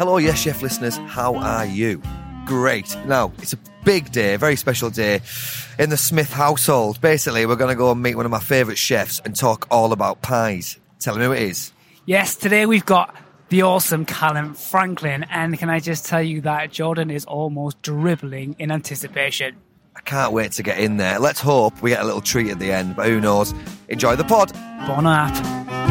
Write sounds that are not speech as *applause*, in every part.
Hello, Yes Chef listeners. How are you? Great. Now, it's a big day, a very special day in the Smith household. Basically, we're going to go and meet one of my favourite chefs and talk all about pies. Tell me who it is. Yes, today we've got the awesome Callum Franklin, and can I just tell you that Jordan is almost dribbling in anticipation. I can't wait to get in there. Let's hope we get a little treat at the end, but who knows? Enjoy the pod. Bon app.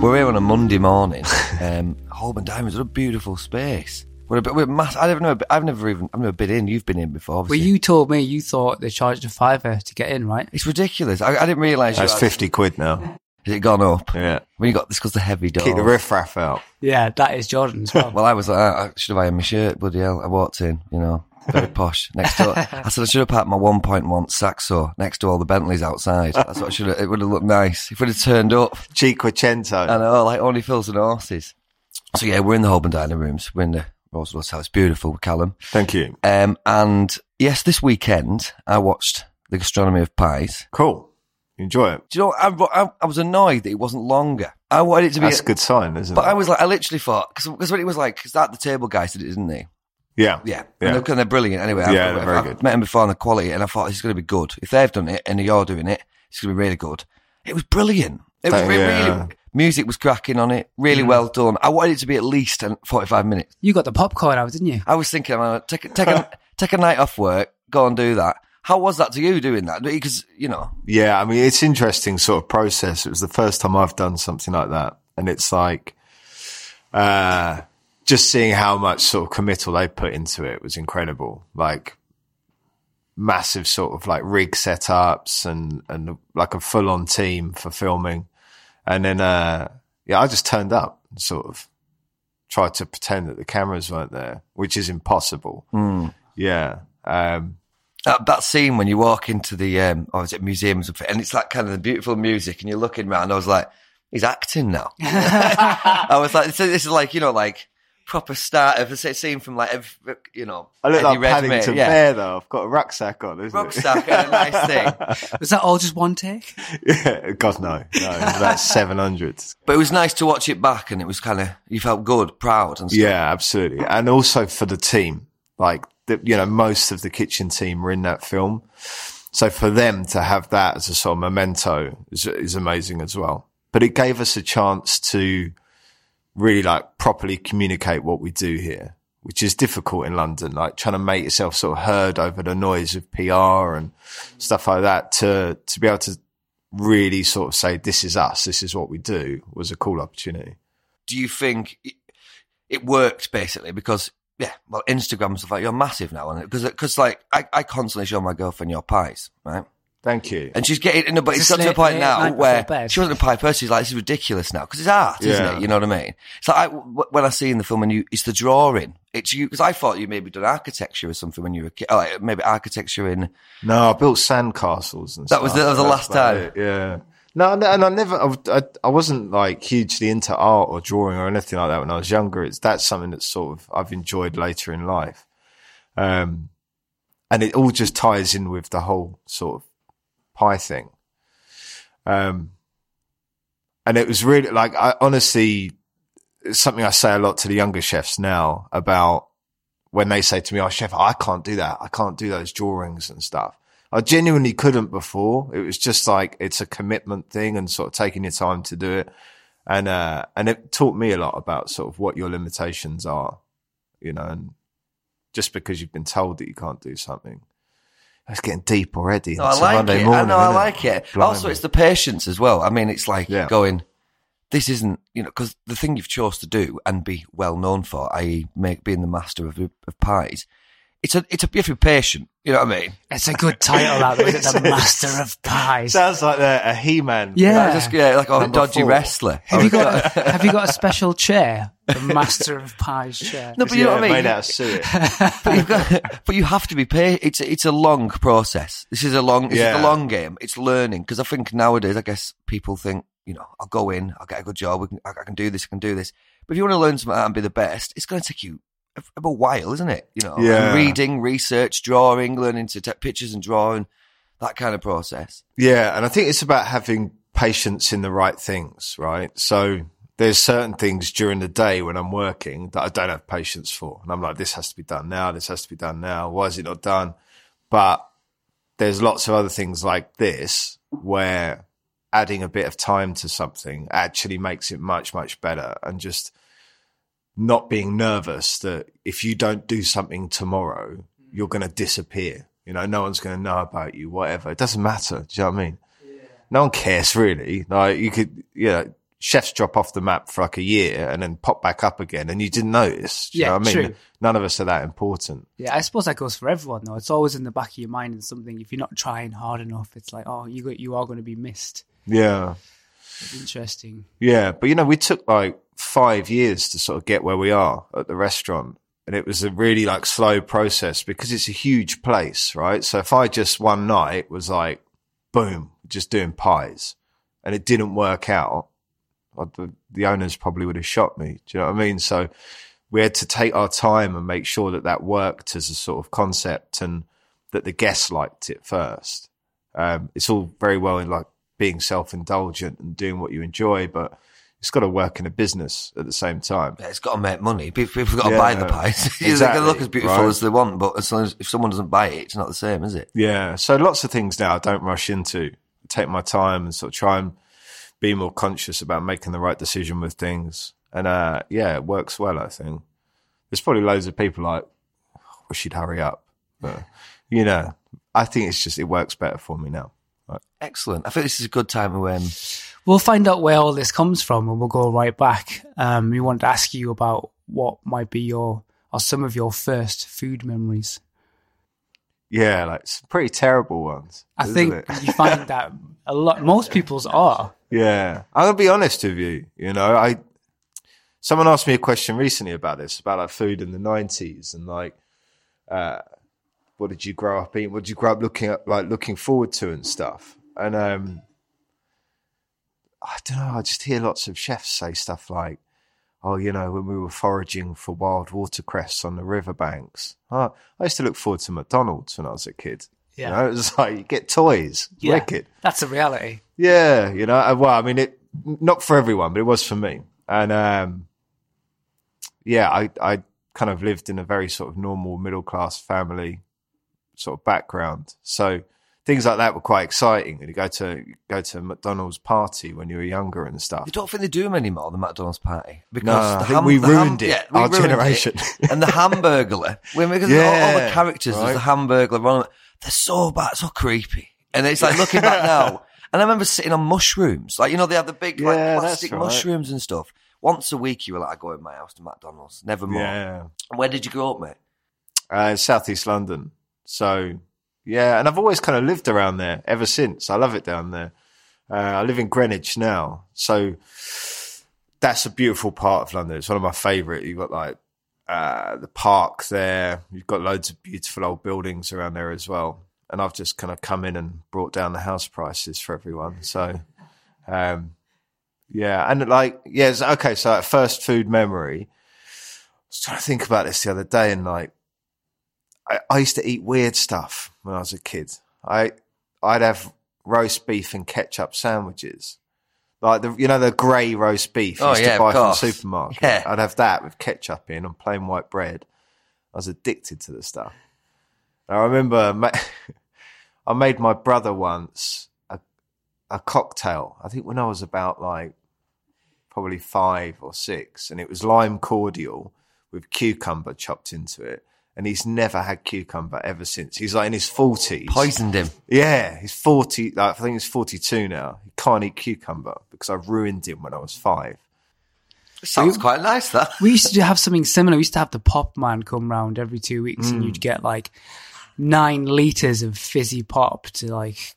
We're here on a Monday morning. *laughs* um, Holborn Dining Rooms, what a beautiful space. We're a bit, we're mass- I've never, I've never even, I've never been in. You've been in before, Well, obviously. you told me you thought they charged a fiver to get in, right? It's ridiculous. I, I didn't realise. you That's had- 50 quid now. Has it gone up? Yeah. When you got this, because the heavy door. Keep the riffraff out. Yeah, that is Jordan as well. *laughs* Well, I was like, I I should have ironed my shirt, bloody hell. I walked in, you know, very posh. Next to, I said I should have parked my 1.1 Saxo next to all the Bentleys outside. That's what I should have, it would have looked nice. If it had turned up, Cinquecento. I know, like Only Fools and Horses. So yeah, we're in the Holborn Dining Rooms. We're in the Roosevelt House. Beautiful, Callum. Thank you. Um, and yes, this weekend I watched The Gastronomy of Pies. Cool. Enjoy it. Do you know, I, I, I was annoyed that it wasn't longer. I wanted it to be, That's a good sign, isn't but it? But I was like, I literally thought, because when it was like, because that the table guy did it, didn't he? Yeah. Yeah, Yeah. And, they're, and they're brilliant. Anyway, Yeah, I've, they're very I've good. met him before on the quality, and I thought this is going to be good. If they've done it and you're doing it, it's going to be really good. It was brilliant. It was Uh, re- yeah. really music was cracking on it. Really well done. I wanted it to be at least forty-five minutes. You got the popcorn out, didn't you? I was thinking, I'm gonna take a- take a, *laughs* take a night off work, go and do that. How was that to you doing that? Because you know, Yeah, I mean, it's interesting sort of process. It was the first time I've done something like that. And it's like, uh, just seeing how much sort of committal they put into it was incredible. Like massive sort of like rig setups and, and like a full on team for filming. And then, uh, yeah, I just turned up and sort of tried to pretend that the cameras weren't there, which is impossible. Yeah. Um, that, that scene when you walk into the um, or is it museums and it's like kind of the beautiful music, and you're looking around. I was like, he's acting now. *laughs* I was like, this is like you know like proper start of a scene from like every, you know. I look Eddie like Redmayne, Paddington yeah. Bear though. I've got a rucksack on, isn't Rucksack and a nice thing. *laughs* Was that all just one take? it? Yeah, God no, no, it's about seven hundred. *laughs* But it was nice to watch it back, and it was kind of you felt good, proud, and stuff. Yeah, absolutely, and also for the team, like the, you know, most of the kitchen team were in that film, so for them to have that as a sort of memento is, is amazing as well. But it gave us a chance to really like properly communicate what we do here, which is difficult in London, like trying to make yourself sort of heard over the noise of PR and stuff like that to, to be able to really sort of say, this is us, this is what we do was a cool opportunity. Do you think it, worked basically because? Yeah, well, Instagram stuff like you're massive now, and because because like I, I constantly show my girlfriend your pies, right? Thank you. And she's getting, no, but It's it's a got to the late- point now where she wasn't a pie person. She's like, this is ridiculous now because it's art, isn't Yeah. it? You know what I mean? So I, w- when I see in the film, and you, it's the drawing. It's you because I thought you maybe done architecture or something when you were a kid. Oh, like maybe architecture in. No, I built sandcastles and That was the- that was the That's last time. it, Yeah. No, no, and I never, I, I, I wasn't like hugely into art or drawing or anything like that when I was younger. It's that's something that sort of I've enjoyed later in life, um, and it all just ties in with the whole sort of pie thing. Um, and it was really like, I honestly, something I say a lot to the younger chefs now about when they say to me, Oh, chef, I can't do that. I can't do those drawings and stuff. I genuinely couldn't before. It was just like, it's a commitment thing and sort of taking your time to do it. And, uh, and it taught me a lot about sort of what your limitations are, you know, and just because you've been told that you can't do something. It's getting deep already. No, I like Monday it. morning, I know, I isn't it? like it. Also, it's the patience as well. I mean, it's like Yeah. going, this isn't, you know, because the thing you've chose to do and be well known for, i.e., make being the master of, of pies, it's a, it's a, if you have to be patient. You know what I mean? It's a good title, that, though, isn't it? The *laughs* Master of Pies. Sounds like a, a He-Man. Yeah. Like, just, yeah, like oh, a dodgy four. wrestler. Have you got a, *laughs* Have you got a special chair? The Master of Pies chair. no, but you know what I mean? Made out of suet. *laughs* but, you've got, but you have to be patient. It's it's a long process. This is a long. This is a long game. It's learning because I think nowadays, I guess people think, you know, I'll go in, I'll get a good job, we can, I, I can do this, I can do this. But if you want to learn something and be the best, it's going to take you a, a while, isn't it? You know, Yeah. And reading, research, drawing, learning to take pictures and drawing, that kind of process. Yeah, and I think it's about having patience in the right things, right? So there's certain things during the day when I'm working that I don't have patience for. And I'm like, this has to be done now, this has to be done now. Why is it not done? But there's lots of other things like this where adding a bit of time to something actually makes it much, much better. And just not being nervous that if you don't do something tomorrow, mm. you're going to disappear. You know, no one's going to know about you, whatever. It doesn't matter. Do you know what I mean? No one cares really. Like you could, you know, chefs drop off the map for like a year and then pop back up again and you didn't notice. You Yeah, know what I mean? true. None of us are that important. Yeah, I suppose that goes for everyone though. It's always in the back of your mind and something. If you're not trying hard enough, it's like, oh, you got, you are going to be missed. Yeah. Interesting. Yeah, but you know, we took like five years to sort of get where we are at the restaurant. And it was a really like slow process because it's a huge place, right? So if I just one night was like, boom, just doing pies and it didn't work out, the, the owners probably would have shot me. Do you know what I mean? So we had to take our time and make sure that that worked as a sort of concept and that the guests liked it first. Um, it's all very well in like being self-indulgent and doing what you enjoy, but it's got to work in a business at the same time. Yeah, it's got to make money. People have got to Yeah, buy the pies. *laughs* they exactly, can look as beautiful right. as they want, but as long as if someone doesn't buy it, it's not the same, is it? Yeah. So lots of things now I don't rush into. Take my time and sort of try and be more conscious about making the right decision with things. And uh, yeah, it works well, I think. There's probably loads of people like, wish you'd hurry up. But, *laughs* you know, I think it's just, it works better for me now. Excellent. I think this is a good time to um, We'll find out where all this comes from and we'll go right back. Um, we wanted to ask you about what might be your, or some of your first food memories. Yeah, like some pretty terrible ones. I think it? you find *laughs* that a lot, most people's are. Yeah, I'm gonna be honest with you. You know, I someone asked me a question recently about this, about like food in the '90s and like, uh, what did you grow up eating? What did you grow up looking at, like looking forward to and stuff? And um, I don't know. I just hear lots of chefs say stuff like, "Oh, you know, when we were foraging for wild watercress on the riverbanks, oh, I used to look forward to McDonald's when I was a kid." Yeah. You know, it was like you get toys, Yeah. wicked. That's a reality. Yeah, you know, well, I mean, it not for everyone, but it was for me. And um, yeah, I I kind of lived in a very sort of normal middle class family sort of background, so things like that were quite exciting. And you go to go to a McDonald's party when you were younger and stuff. You don't think they do them anymore, the McDonald's party? Because No, think we ruined it, we our ruined it. generation. and the *laughs* Hamburglar, when because all, all the Yeah, characters, there's right. the Hamburglar, one of them, they're so bad, so creepy. And it's like looking back now, and I remember sitting on mushrooms, like you know they have the big like Yeah, plastic right. mushrooms and stuff. Once a week, you were like, I go in my house to McDonald's, never more. Yeah, Where did you grow up, mate? uh, Southeast London. So yeah, and I've always kind of lived around there ever since. I love it down there. Uh, I live in Greenwich now, so that's a beautiful part of London. It's one of my favourite. You've got like uh, the park there. You've got loads of beautiful old buildings around there as well. And I've just kind of come in and brought down the house prices for everyone. So, um, yeah, and like, yeah, so- okay. So, that first food memory. I was trying to think about this the other day, and like, I, I used to eat weird stuff when I was a kid. I I'd have roast beef and ketchup sandwiches. Like the, you know, the grey roast beef you Oh, used yeah, to buy from the supermarket. *laughs* Yeah. I'd have that with ketchup in on plain white bread. I was addicted to the stuff. I remember ma- *laughs* I made my brother once a, a cocktail. I think when I was about like probably five or six, and it was lime cordial with cucumber chopped into it. And he's never had cucumber ever since. He's like in his forties. Poisoned him. Yeah, he's 40, like, I think he's 42 now. He can't eat cucumber because I ruined him when I was five. Sounds quite nice, that. We used to have something similar. We used to have the pop man come round every two weeks, and Mm. you'd get like nine liters of fizzy pop to like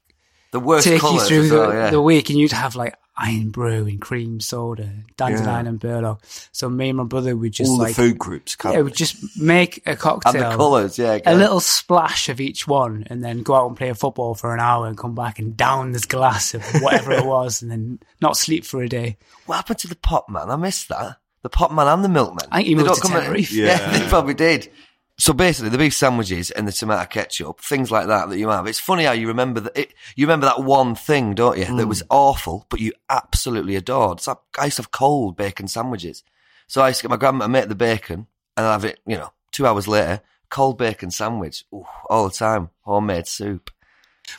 The worst take you through as the, well, yeah. the week, and you'd have like Irn-Bru and cream soda, dandelion Yeah. and burdock. So me and my brother would just All like the food groups yeah, covered. would just make a cocktail and the colours, yeah. a little splash of each one, and then go out and play a football for an hour, and come back and down this glass of whatever it *laughs* was, and then not sleep for a day. What happened to the pop man? I missed that. The pop man and the milkman. I think he They moved to Tenerife. Yeah. *laughs* Yeah. they probably did. So basically, the beef sandwiches and the tomato ketchup, things like that that you have. It's funny how you remember that. It, you remember that one thing, don't you? That was hmm. awful, but you absolutely adored. So I used to have cold bacon sandwiches. So I used to get my grandma to make the bacon and have it. You know, two hours later, cold bacon sandwich Ooh, all the time, homemade soup.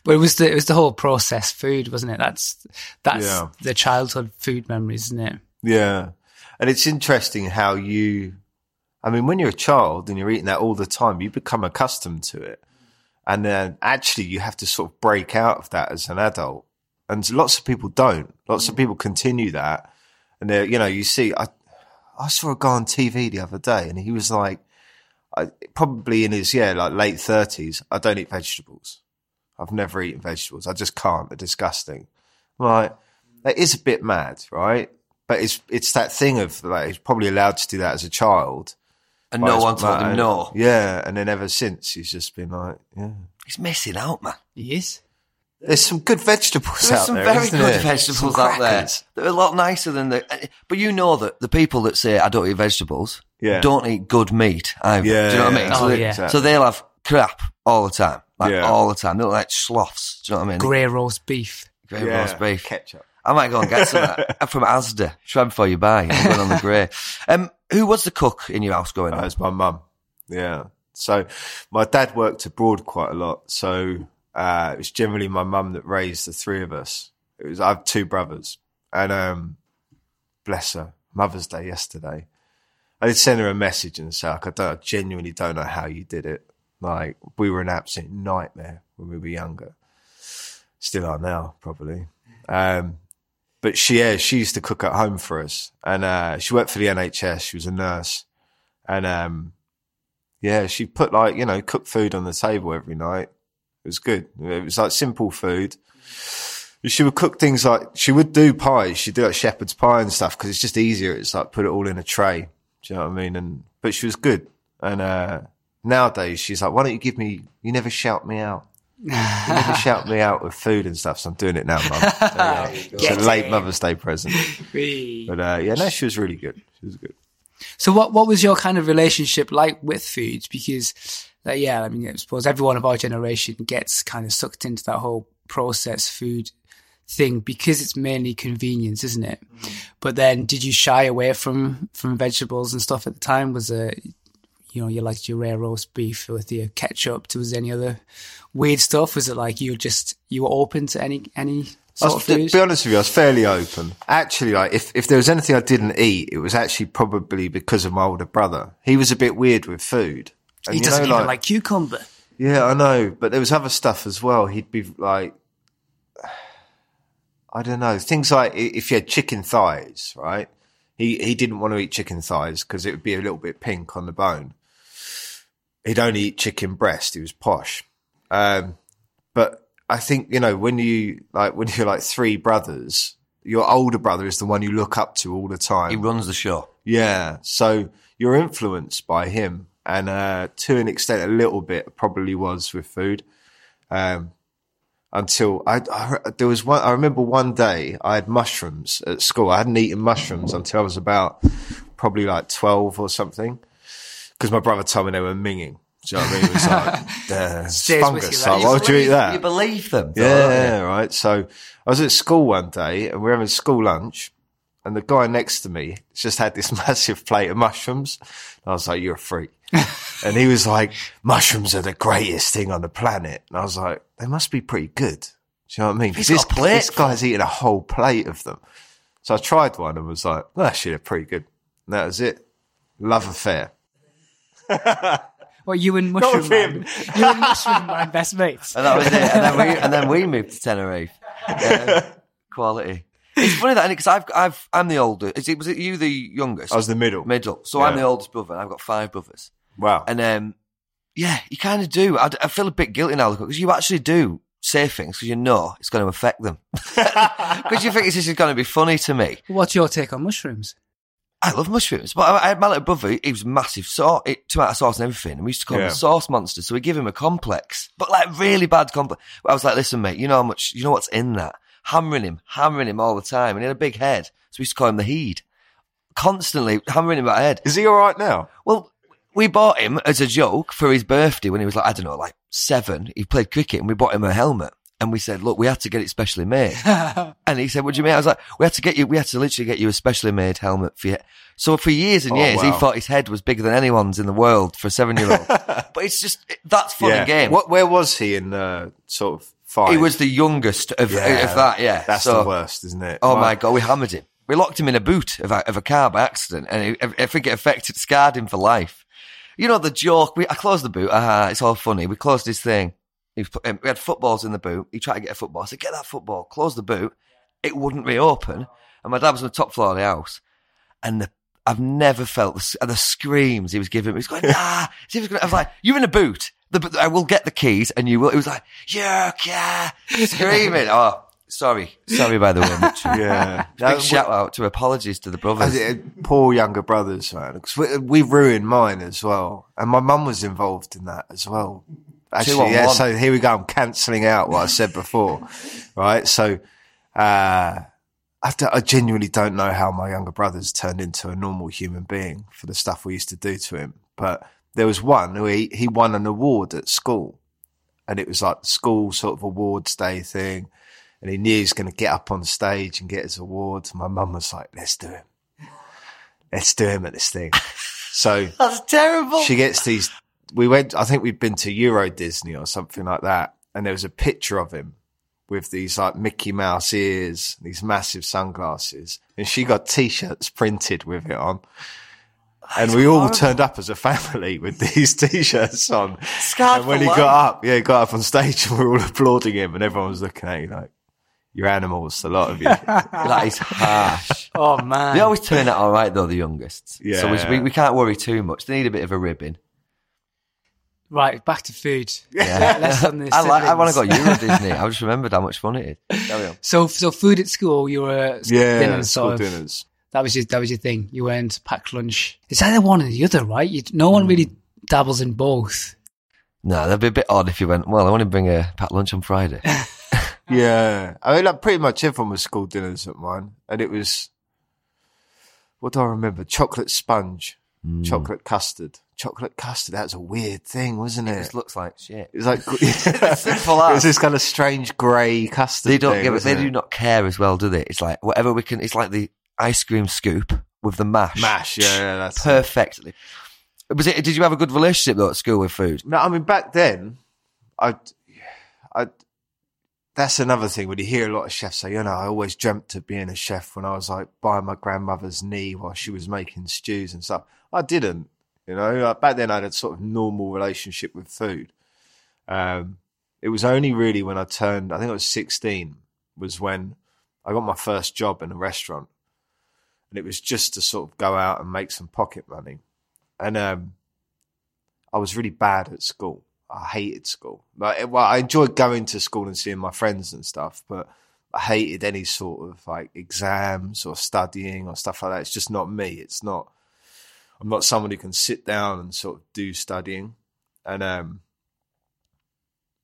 But it was the it was the whole processed food, wasn't it? That's that's Yeah. the childhood food memories, isn't it? Yeah. And it's interesting how you, I mean, when you're a child and you're eating that all the time, you become accustomed to it. And then actually you have to sort of break out of that as an adult. And lots of people don't. Lots of mm. people continue that. And they're, you know, you see, I, I saw a guy on TV the other day and he was like, I, probably in his, yeah, like late thirties, I don't eat vegetables. I've never eaten vegetables. I just can't. They're disgusting. Like, that is a bit mad, right? But it's it's that thing of like he's probably allowed to do that as a child. And no it's one told mad. him no. Yeah, and then ever since he's just been like, yeah. He's missing out, man. He is. There's some good vegetables There's out some there. very isn't good there? vegetables Some out there. crackers. They're a lot nicer than the. Uh, but you know that the people that say I don't eat vegetables Yeah. don't eat good meat either. Yeah, Do you know what I mean? yeah. So, Oh, they, yeah. so they'll have crap all the time, like Yeah. all the time. They look like sloths. Do you know what I mean? Grey roast beef. Grey Yeah, roast beef. ketchup. I might go and get some *laughs* from Asda. Try before you buy. I'm going on the grey. *laughs* Um, who was the cook in your house going That on? was my mum. Yeah. So my dad worked abroad quite a lot. So uh, it was generally my mum that raised the three of us. It was I have two brothers, and um, bless her, Mother's Day yesterday. I did send her a message and say, like, I, don't, I genuinely don't know how you did it. Like we were an absolute nightmare when we were younger. Still are now, probably. Um, but she, yeah, she used to cook at home for us, and uh, she worked for the NHS. She was a nurse, and um, yeah, she put like you know cooked food on the table every night. It was good. It was like simple food. She would cook things like she would do pies. She'd do like shepherd's pie and stuff because it's just easier. It's like put it all in a tray. Do you know what I mean? And but she was good. And uh, nowadays she's like, why don't you give me? You never shout me out. You never shout me out with food and stuff. So I'm doing it now, mum. There you. *laughs* It's a late Mother's Day present. But uh, yeah, no, she was really good. She was good. So what what was your kind of relationship like with foods? Because uh, yeah, I mean, I suppose everyone of our generation gets kind of sucked into that whole processed food thing because it's mainly convenience, isn't it? But then, did you shy away from from vegetables and stuff at the time? Was it you know you liked your rare roast beef with your ketchup? Was there any other weird stuff? Was it like you just you were open to any any I sort was, of to food? be honest with you, I was fairly open. Actually, like if, if there was anything I didn't eat, it was actually probably because of my older brother. He was a bit weird with food. And he doesn't know, even like cucumber. Yeah, I know, but there was other stuff as well. He'd be like, I don't know, things like if you had chicken thighs, right? He he didn't want to eat chicken thighs because it would be a little bit pink on the bone. He'd only eat chicken breast. He was posh. Um, but I think you know when you like when *laughs* you're like three brothers, your older brother is the one you look up to all the time. He runs the show. Yeah. So you're influenced by him. And uh, to an extent, a little bit probably was with food. Um, until I, I, there was one, I remember one day I had mushrooms at school. I hadn't eaten mushrooms until I was about probably like 12 or something. Because my brother told me they were minging. Do you know what I mean? It was like, *laughs* Stays fungus. Like, why would you eat that? You believe them. though, Yeah, right. So I was at school one day and we were having school lunch and the guy next to me just had this *laughs* massive plate of mushrooms. And I was like, you're a freak. *laughs* and he was like, mushrooms are the greatest thing on the planet. And I was like, they must be pretty good. Do you know what I mean? Because This, this guy's eating a whole plate of them. So I tried one and was like, well, actually, they're pretty good. And that was it. Love affair. Well, you and Mushroom Man. You and Mushroom Man, best mates. And that was it. And then we and then we moved to Tenerife. Yeah. *laughs* Quality. It's funny that because I've I've I'm the oldest. Is it was it you the youngest? I was the middle. middle. So I'm Yeah. the oldest brother. and I've got five brothers. Wow. And um, yeah, you kind of do. I, I feel a bit guilty now because you actually do say things because you know it's going to affect them. *laughs* Because you think this is going to be funny to me. What's your take on mushrooms? I love mushrooms, but I, I had my little brother. He was massive sauce, tomato sauce and everything, and we used to call him a sauce monster. So we give him a complex, but like really bad complex. I was like, "Listen, mate, you know how much, you know what's in that." Hammering him, hammering him all the time, and he had a big head, so we used to call him the Heed. Constantly hammering him about head. Is he all right now? Well, we bought him as a joke for his birthday when he was like, I don't know, like seven. He played cricket and we bought him a helmet. And we said, look, we had to get it specially made. *laughs* and he said, what do you mean? I was like, we had to get you, we had to literally get you a specially made helmet for you. So for years and Oh, years, he thought his head was bigger than anyone's in the world for a seven year old. *laughs* but it's just, it- that's fun and game. What, where was he in uh, sort of five? He was the youngest of, of that, yeah. That's So- the worst, isn't it? Oh My- my god, we hammered him. We locked him in a boot of a, of a car by accident, and I, I think it affected, scarred him for life. You know the joke. We I closed the boot. Ah, it's all funny. We closed his thing. He put- um, we had footballs in the boot. He tried to get a football. I said, "Get that football." Close the boot. It wouldn't reopen, and my dad was on the top floor of the house, and the, I've never felt the, the screams he was giving me. He was going, "Ah!" *laughs* he was gonna- I was like, "You're in a boot. The, I will get the keys, and you will." It was like, "Yuck, yeah," screaming. *laughs* Oh, sorry, sorry. By the way. *laughs* Yeah. Big shout out to apologies to the brothers. I- I- poor younger brothers, man. 'Cause we, we ruined mine as well, and my mum was involved in that as well. Actually, yeah. one. So here we go. I'm cancelling out what I said before, *laughs* right? So, uh, I, d- I genuinely don't know how my younger brothers turned into a normal human being for the stuff we used to do to him. But there was one who he, he won an award at school, and it was like the school sort of awards day thing. And he knew he was going to get up on stage and get his award. My mum was like, let's do him. Let's do him at this thing. *laughs* So That's terrible. she gets these. We went, I think we'd been to Euro Disney or something like that. And there was a picture of him with these like Mickey Mouse ears, these massive sunglasses. And she got t-shirts printed with it on. And we all turned up as a family *laughs* with these t-shirts on. Scarred and when for he life. got up, yeah, he got up on stage and we were all applauding him and everyone was looking at you like, you're animals, a lot of you. *laughs* that is harsh. Oh man. they always turn out all right though, the youngest. Yeah. So we, we, we can't worry too much. They need a bit of a ribbing. Right, back to food. Yeah. Less on the I like. I want to go siblings. Euro Disney. I just remembered how much fun it is. *laughs* Carry on. So, so food at school, you were at yeah, dinner, school sort of. dinners. That was your that was your thing. You weren't packed lunch. It's either one or the other, right? You, no one really dabbles in both. No, that'd be a bit odd if you went. Well, I want to bring a packed lunch on Friday. *laughs* Yeah, I mean, like pretty much everyone was school dinners at mine, and it was what do I remember? Chocolate sponge, Mm. chocolate custard, chocolate custard. That was a weird thing, wasn't it? This looks like shit. It was like *laughs* *laughs* simple It was this kind of strange grey custard. They don't thing, give it. They wasn't do not care as well, do they? It's like whatever we can. It's like the ice cream scoop with the mash. mash. Yeah, yeah, that's it. perfectly. Was it? Did you have a good relationship though at school with food? No, I mean back then, I, I, that's another thing when you hear a lot of chefs say, you know, I always dreamt of being a chef when I was like by my grandmother's knee while she was making stews and stuff. I didn't, you know. Back then, I had a sort of normal relationship with food. Um, it was only really when I turned, I think I was sixteen, was when I got my first job in a restaurant, and it was just to sort of go out and make some pocket money, and um, I was really bad at school. I hated school. Like, well, I enjoyed going to school and seeing my friends and stuff, but I hated any sort of like exams or studying or stuff like that. It's just not me. It's not. I'm not someone who can sit down and sort of do studying. And um,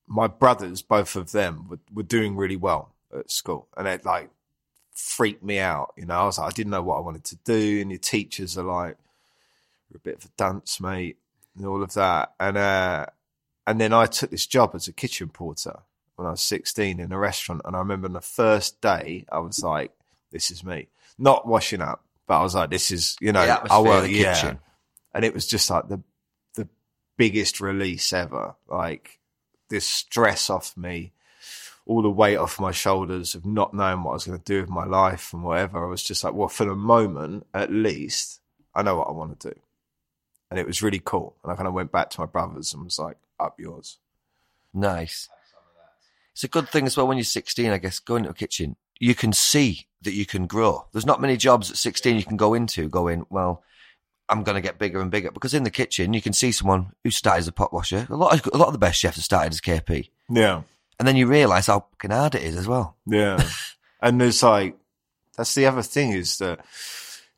my brothers, both of them, were, were doing really well at school, and it like freaked me out. You know, I was like, I didn't know what I wanted to do, and your teachers are like, "You're a bit of a dunce, mate." and all of that. And uh, and then I took this job as a kitchen porter when I was 16 in a restaurant. And I remember on the first day, I was like, this is me. Not washing up, but I was like, this is, you know, I work, the yeah. kitchen. And it was just like the, the biggest release ever. Like this stress off me, all the weight off my shoulders of not knowing what I was going to do with my life and whatever. I was just like, well, for the moment, at least, I know what I want to do. And it was really cool. And I kind of went back to my brothers and was like, up yours. Nice. It's a good thing as well when you're 16, I guess, going to a kitchen, you can see that you can grow. There's not many jobs at 16 you can go into going, well, I'm going to get bigger and bigger. Because in the kitchen, you can see someone who started as a pot washer. A lot of, a lot of the best chefs have started as KP. Yeah. And then you realise how fucking hard it is as well. Yeah. *laughs* and it's like, that's the other thing is that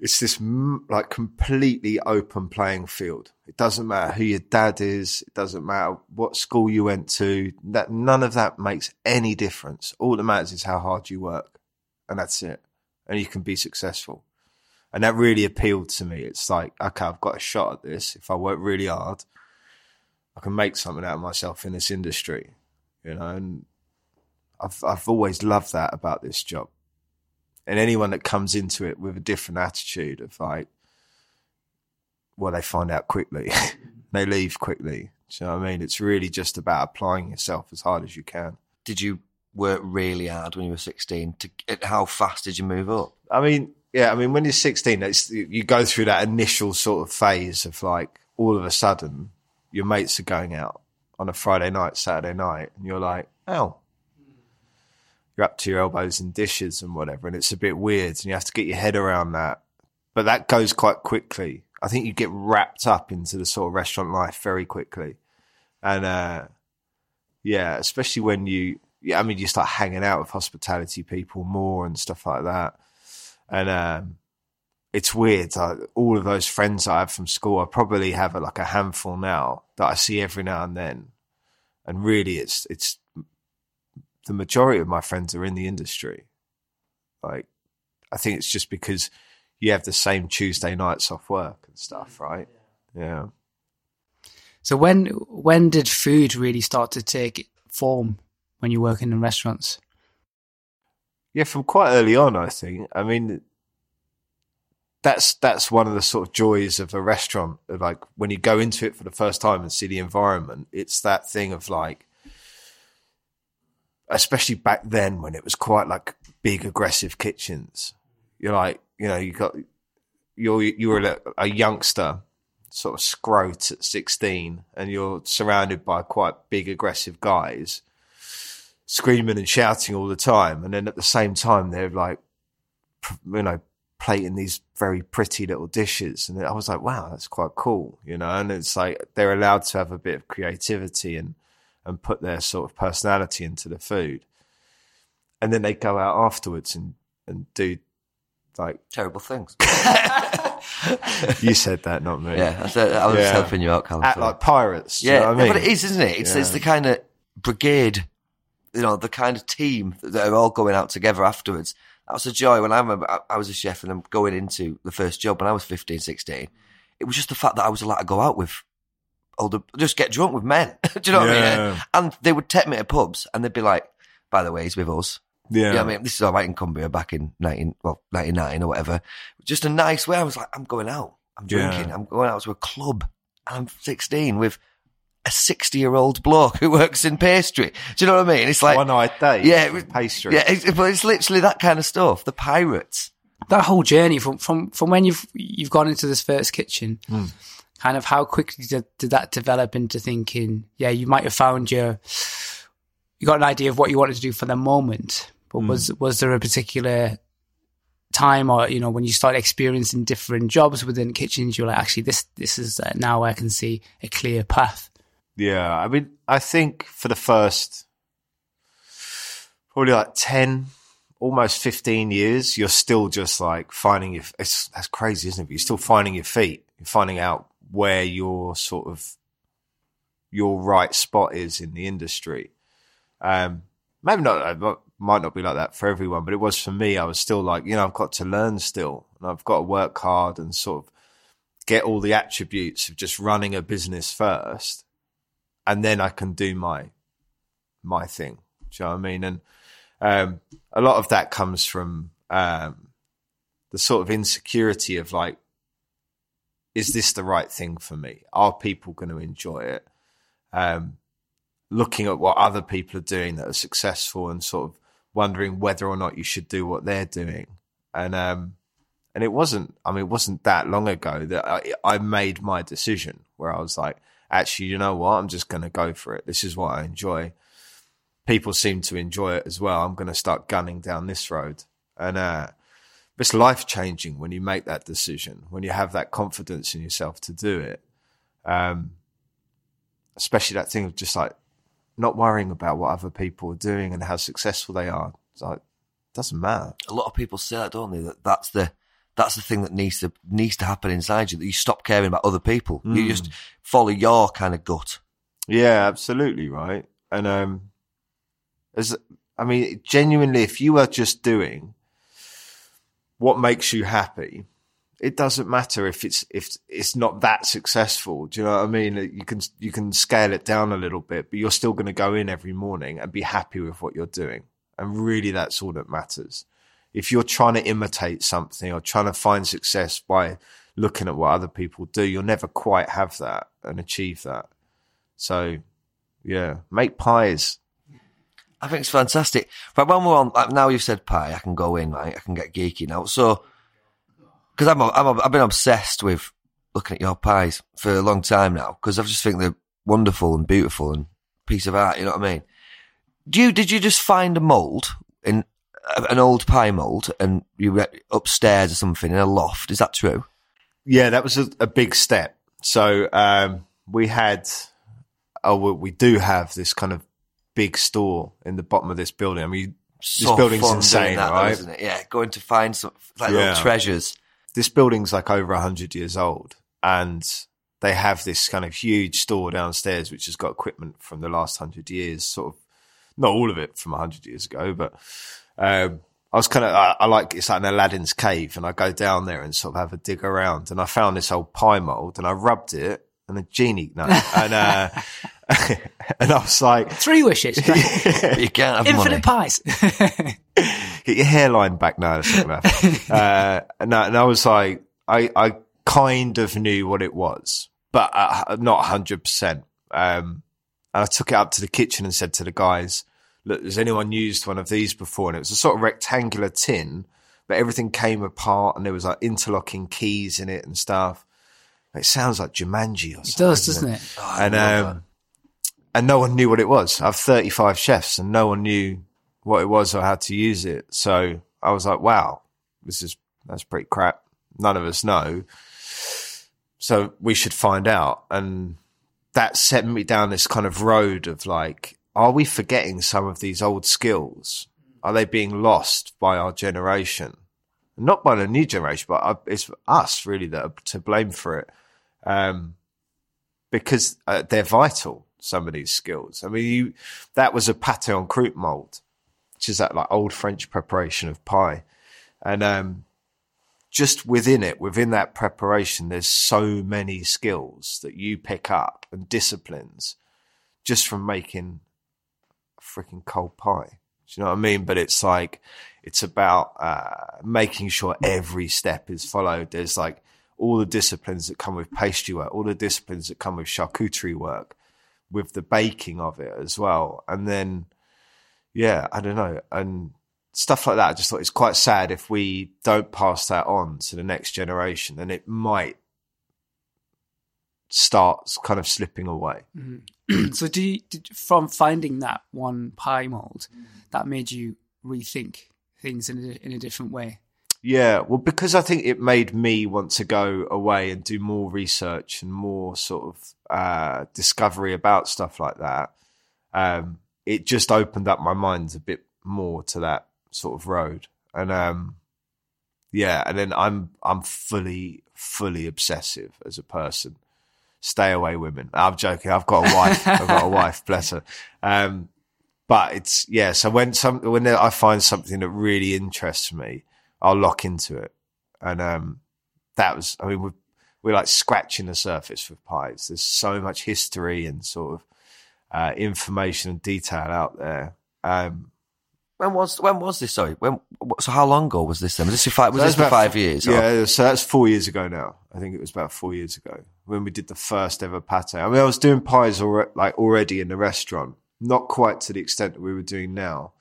it's this like completely open playing field. It doesn't matter who your dad is. It doesn't matter what school you went to. That none of that makes any difference. All that matters is how hard you work, and that's it. And you can be successful. And that really appealed to me. It's like, okay, I've got a shot at this. If I work really hard, I can make something out of myself in this industry. You know, and I've I've always loved that about this job. And anyone that comes into it with a different attitude of like, well, they find out quickly, *laughs* they leave quickly. Do you know what I mean? It's really just about applying yourself as hard as you can. Did you work really hard when you were 16? To, how fast did you move up? I mean, yeah, I mean, when you're 16, it's, you go through that initial sort of phase of like, all of a sudden, your mates are going out on a Friday night, Saturday night, and you're like, oh, you're up to your elbows in dishes and whatever, and it's a bit weird, and you have to get your head around that. But that goes quite quickly. I think you get wrapped up into the sort of restaurant life very quickly, and uh, yeah, especially when you, yeah, I mean, you start hanging out with hospitality people more and stuff like that, and um, it's weird. I, all of those friends I have from school, I probably have a, like a handful now that I see every now and then, and really, it's it's the majority of my friends are in the industry. Like, I think it's just because you have the same Tuesday nights off work and stuff, mm. right? Yeah. So when when did food really start to take form when you're working in restaurants? Yeah, from quite early on, I think. I mean, that's that's one of the sort of joys of a restaurant. Like when you go into it for the first time and see the environment, it's that thing of like, especially back then when it was quite like big aggressive kitchens. You're like, you know, you got you're you were a, a youngster, sort of scrote at sixteen, and you're surrounded by quite big aggressive guys screaming and shouting all the time, and then at the same time they're like, you know, plating these very pretty little dishes, and I was like, wow, that's quite cool, you know. And it's like they're allowed to have a bit of creativity and and put their sort of personality into the food, and then they go out afterwards and and do like Terrible things. *laughs* you said that, not me. yeah, I, said, I was Yeah. helping you out, Callum. Act like pirates. do you Yeah, know what I mean? but it is, isn't it? It's it's the kind of brigade, you know, the kind of team that are all going out together afterwards. That was a joy when I remember I, I was a chef and I'm going into the first job when I was 15, 16. It was just the fact that I was allowed to go out with older, just get drunk with men. *laughs* Do you know what I mean? And they would take me to pubs and they'd be like, by the way, he's with us. Yeah. Yeah, I mean, this is all right in Cumbria back in 19, well, 99 or whatever. Just a nice way. I was like, I'm going out. I'm Yeah. drinking. I'm going out to a club. And I'm 16 with a 60 year old bloke who works in pastry. Do you know what I mean? It's like, One night day. yeah, it was, pastry. Yeah, it's, but it's literally that kind of stuff. The pirates. That whole journey from from from when you've you've gone into this first kitchen, hmm. Kind of how quickly did, did that develop into thinking? Yeah, you might have found your you got an idea of what you wanted to do for the moment, but was was there a particular time or you know when you started experiencing different jobs within kitchens you're like actually this this is uh, now i can see a clear path Yeah, I mean, I think for the first probably like 10, almost 15 years, you're still just like finding your, it's, that's crazy, isn't it? But you're still finding your feet. You're finding out where your sort of, your right spot is in the industry. Um, maybe not, it might not be like that for everyone, but it was for me. I was still like, you know, I've got to learn still and I've got to work hard and sort of get all the attributes of just running a business first, and then I can do my my thing. Do you know what I mean? And um, a lot of that comes from um, the sort of insecurity of like, is this the right thing for me? Are people going to enjoy it? Um, looking at what other people are doing that are successful and sort of wondering whether or not you should do what they're doing. And um, and it wasn't. I mean, it wasn't that long ago that I, I made my decision where I was like, actually, you know what? I'm just going to go for it. This is what I enjoy. People seem to enjoy it as well. I'm going to start gunning down this road, and uh, it's life changing when you make that decision. When you have that confidence in yourself to do it. Um, especially that thing of just like not worrying about what other people are doing and how successful they are. It's like doesn't matter. A lot of people say that, don't they? That that's the that's the thing that needs to needs to happen inside you. That you stop caring about other people. Mm. You just follow your kind of gut. Yeah, absolutely right. And um, as I mean, genuinely, if you are just doing what makes you happy, it doesn't matter if it's if it's not that successful. Do you know what I mean? You can you can scale it down a little bit, but you're still going to go in every morning and be happy with what you're doing. And really, that's all that matters. If you're trying to imitate something or trying to find success by looking at what other people do, you'll never quite have that and achieve that. So, yeah, make pies. I think it's fantastic. But when we're on, now you've said pie, I can go in, right? I can get geeky now. So, because I'm, I'm I've been obsessed with looking at your pies for a long time now because I just think they're wonderful and beautiful and piece of art. You know what I mean? Do you did you just find a mold in an old pie mold and you were upstairs or something in a loft? Is that true? Yeah, that was a, a big step. So um, we had, oh, we do have this kind of big store in the bottom of this building. I mean, so this building's insane, that, right? Though, yeah, going to find some like yeah. little treasures this building's like over 100 years old and they have this kind of huge store downstairs which has got equipment from the last 100 years sort of not all of it from 100 years ago but um, I was kind of, I, I, like, it's like an Aladdin's cave and I go down there and sort of have a dig around and I found this old pie mold and I rubbed it and a genie, no, and, uh, *laughs* *laughs* and I was like, three wishes. *laughs* you can't have infinite money. pies. *laughs* Get your hairline back now. uh, and, and I was like, I, I kind of knew what it was, but uh, not hundred percent. Um, and I took it up to the kitchen and said to the guys, look, has anyone used one of these before? And it was a sort of rectangular tin, but everything came apart and there was like interlocking keys in it and stuff. It sounds like Jumanji or something. It does, doesn't it? it? Oh, and um, and no one knew what it was. I have 35 chefs and no one knew what it was or how to use it. So I was like, wow, this is, that's pretty crap. None of us know. So we should find out. And that set me down this kind of road of like, are we forgetting some of these old skills? Are they being lost by our generation? Not by the new generation, but uh, it's us really that are to blame for it um, because uh, they're vital. Some of these skills. I mean, you, that was a pate en croûte mold, which is that like old French preparation of pie, and um, just within it, within that preparation, there's so many skills that you pick up and disciplines just from making a freaking cold pie. Do you know what I mean? But it's like, it's about uh, making sure every step is followed. There's like all the disciplines that come with pastry work, all the disciplines that come with charcuterie work, with the baking of it as well. And then, yeah, I don't know. And stuff like that. I just thought it's quite sad if we don't pass that on to the next generation, then it might start kind of slipping away. Mm-hmm. *clears throat* so, do you, did, from finding that one pie mold, that made you rethink things in a, in a different way? Yeah, well, because I think it made me want to go away and do more research and more sort of uh, discovery about stuff like that. Um, it just opened up my mind a bit more to that sort of road, and um, yeah, and then I'm I'm fully fully obsessive as a person. Stay away, women. I'm joking. I've got a wife. *laughs* I've got a wife. Bless her. Um, but it's yeah. So when some when I find something that really interests me I'll lock into it. And um, that was, I mean, we're like scratching the surface with pies. There's so much history and sort of uh, information and detail out there. Um, When was when was this? Sorry, when? So how long ago was this? Then was this for five? Was So this about- five years? or- Yeah, so that's four years ago now. I think it was about four years ago when we did the first ever pate. I mean, I was doing pies alre like already in the restaurant, not quite to the extent that we were doing now.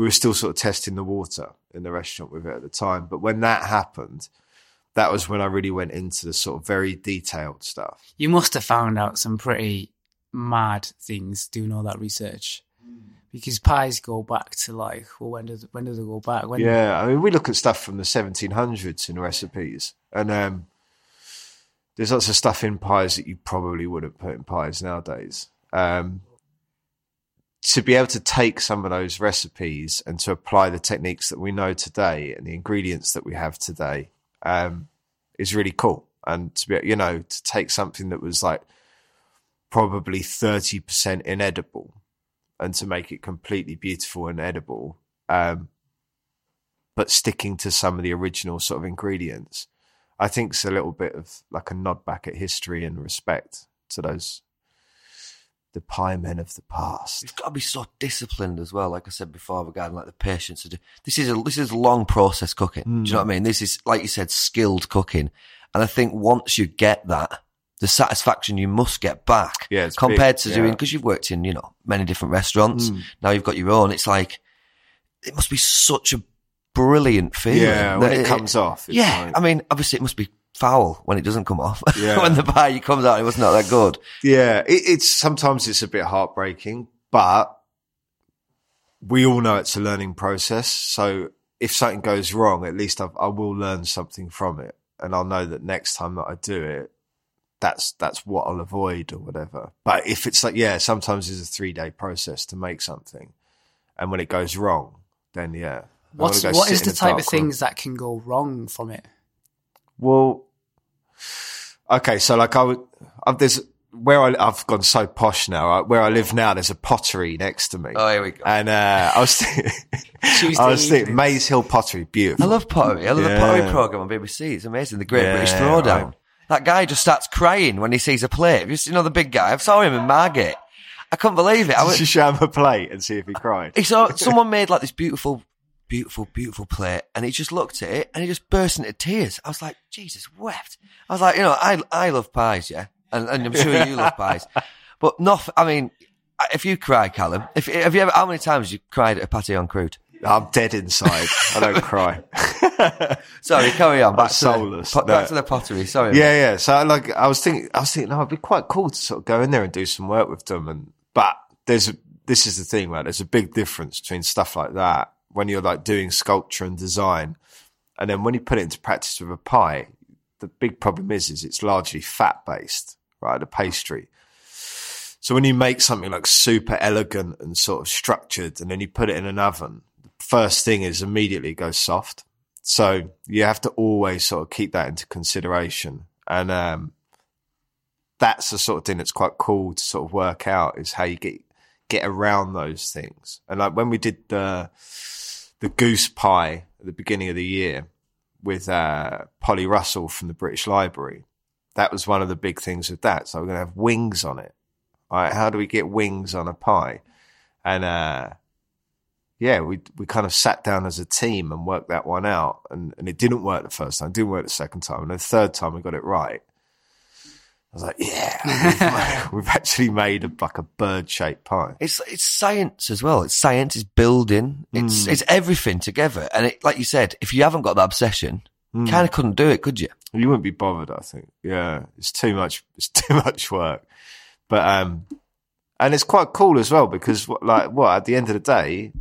We were still sort of testing the water in the restaurant with it at the time. But when that happened, that was when I really went into the sort of very detailed stuff. You must have found out some pretty mad things doing all that research. Because pies go back to like, well, when does when does it go back? When Yeah, I mean, we look at stuff from the 1700s in recipes, and um, there's lots of stuff in pies that you probably wouldn't put in pies nowadays. Um, to be able to take some of those recipes and to apply the techniques that we know today and the ingredients that we have today um, is really cool. And to be, you know, to take something that was like probably 30% inedible and to make it completely beautiful and edible, um, but sticking to some of the original sort of ingredients, I think it's a little bit of like a nod back at history and respect to those the pie men of the past. You've got to be so disciplined as well. Like I said before, regarding like the patience to do. This is a this is long process cooking. Do you know what I mean? This is like you said, skilled cooking. And I think once you get that, the satisfaction you must get back. Yeah, compared big, to yeah. doing because you've worked in you know many different restaurants. Mm. Now you've got your own. It's like it must be such a brilliant feeling. Yeah, when that it comes off, yeah, like- I mean, obviously it must be foul when it doesn't come off. *laughs* Yeah. when the pie comes out, it was not that good. Yeah, it, it's sometimes it's a bit heartbreaking, but we all know it's a learning process. So if something goes wrong, at least I've, I will learn something from it, and I'll know that next time that I do it, that's that's what I'll avoid or whatever. But if it's like yeah, sometimes it's a three day process to make something, and when it goes wrong, then yeah. I What's wanna go what sit is in the type of dark room. things that can go wrong from it? Well, okay, so like I would, I've, there's where I, I've gone so posh now. Right? Where I live now, there's a pottery next to me. Oh, here we go. And uh, I was, *laughs* thinking, I was thinking. Maze Hill Pottery, beautiful. I love pottery. I love the pottery program on BBC. It's amazing. The Great Yeah, British Throwdown. right. That guy just starts crying when he sees a plate. You you know the big guy? I saw him in Margate. I couldn't believe it. I Did was, you show him a plate and see if he cried? he saw someone made like this beautiful, beautiful, beautiful plate, and he just looked at it and he just burst into tears. I was like, Jesus wept. I was like, you know, I I love pies, yeah, and, and I'm sure you love pies, *laughs* but not. I mean, if you cry, Callum, if have you ever? How many times have you cried at a pâté en croûte? I'm dead inside. I don't *laughs* cry. *laughs* Sorry, carry on. Back, to, the, po- back No. to the pottery. Sorry. Yeah, yeah. So like, I was thinking, I was thinking, no, it'd be quite cool to sort of go in there and do some work with them. And but there's a, this is the thing, right? There's a big difference between stuff like that when you're like doing sculpture and design, and then when you put it into practice with a pie. The big problem is, is it's largely fat based, right? The pastry. So when you make something like super elegant and sort of structured, and then you put it in an oven, the first thing is immediately goes soft. So you have to always sort of keep that into consideration. And um, that's the sort of thing that's quite cool to sort of work out is how you get get around those things. And like when we did the the goose pie at the beginning of the year with uh, Polly Russell from the British Library, that was one of the big things with that. So we're going to have wings on it. All right, how do we get wings on a pie? And uh, yeah, we we kind of sat down as a team and worked that one out, and, and it didn't work the first time, didn't work the second time, and the third time we got it right. I was like, yeah, *laughs* we've, we've actually made a, like a bird shaped pie. It's it's science as well. It's science. It's building. It's Mm. it's everything together. And it, like you said, if you haven't got that obsession, Mm. kind of couldn't do it, could you? You wouldn't be bothered, I think. Yeah, it's too much. *laughs* It's too much work. But um, and it's quite cool as well because what, like what at the end of the day,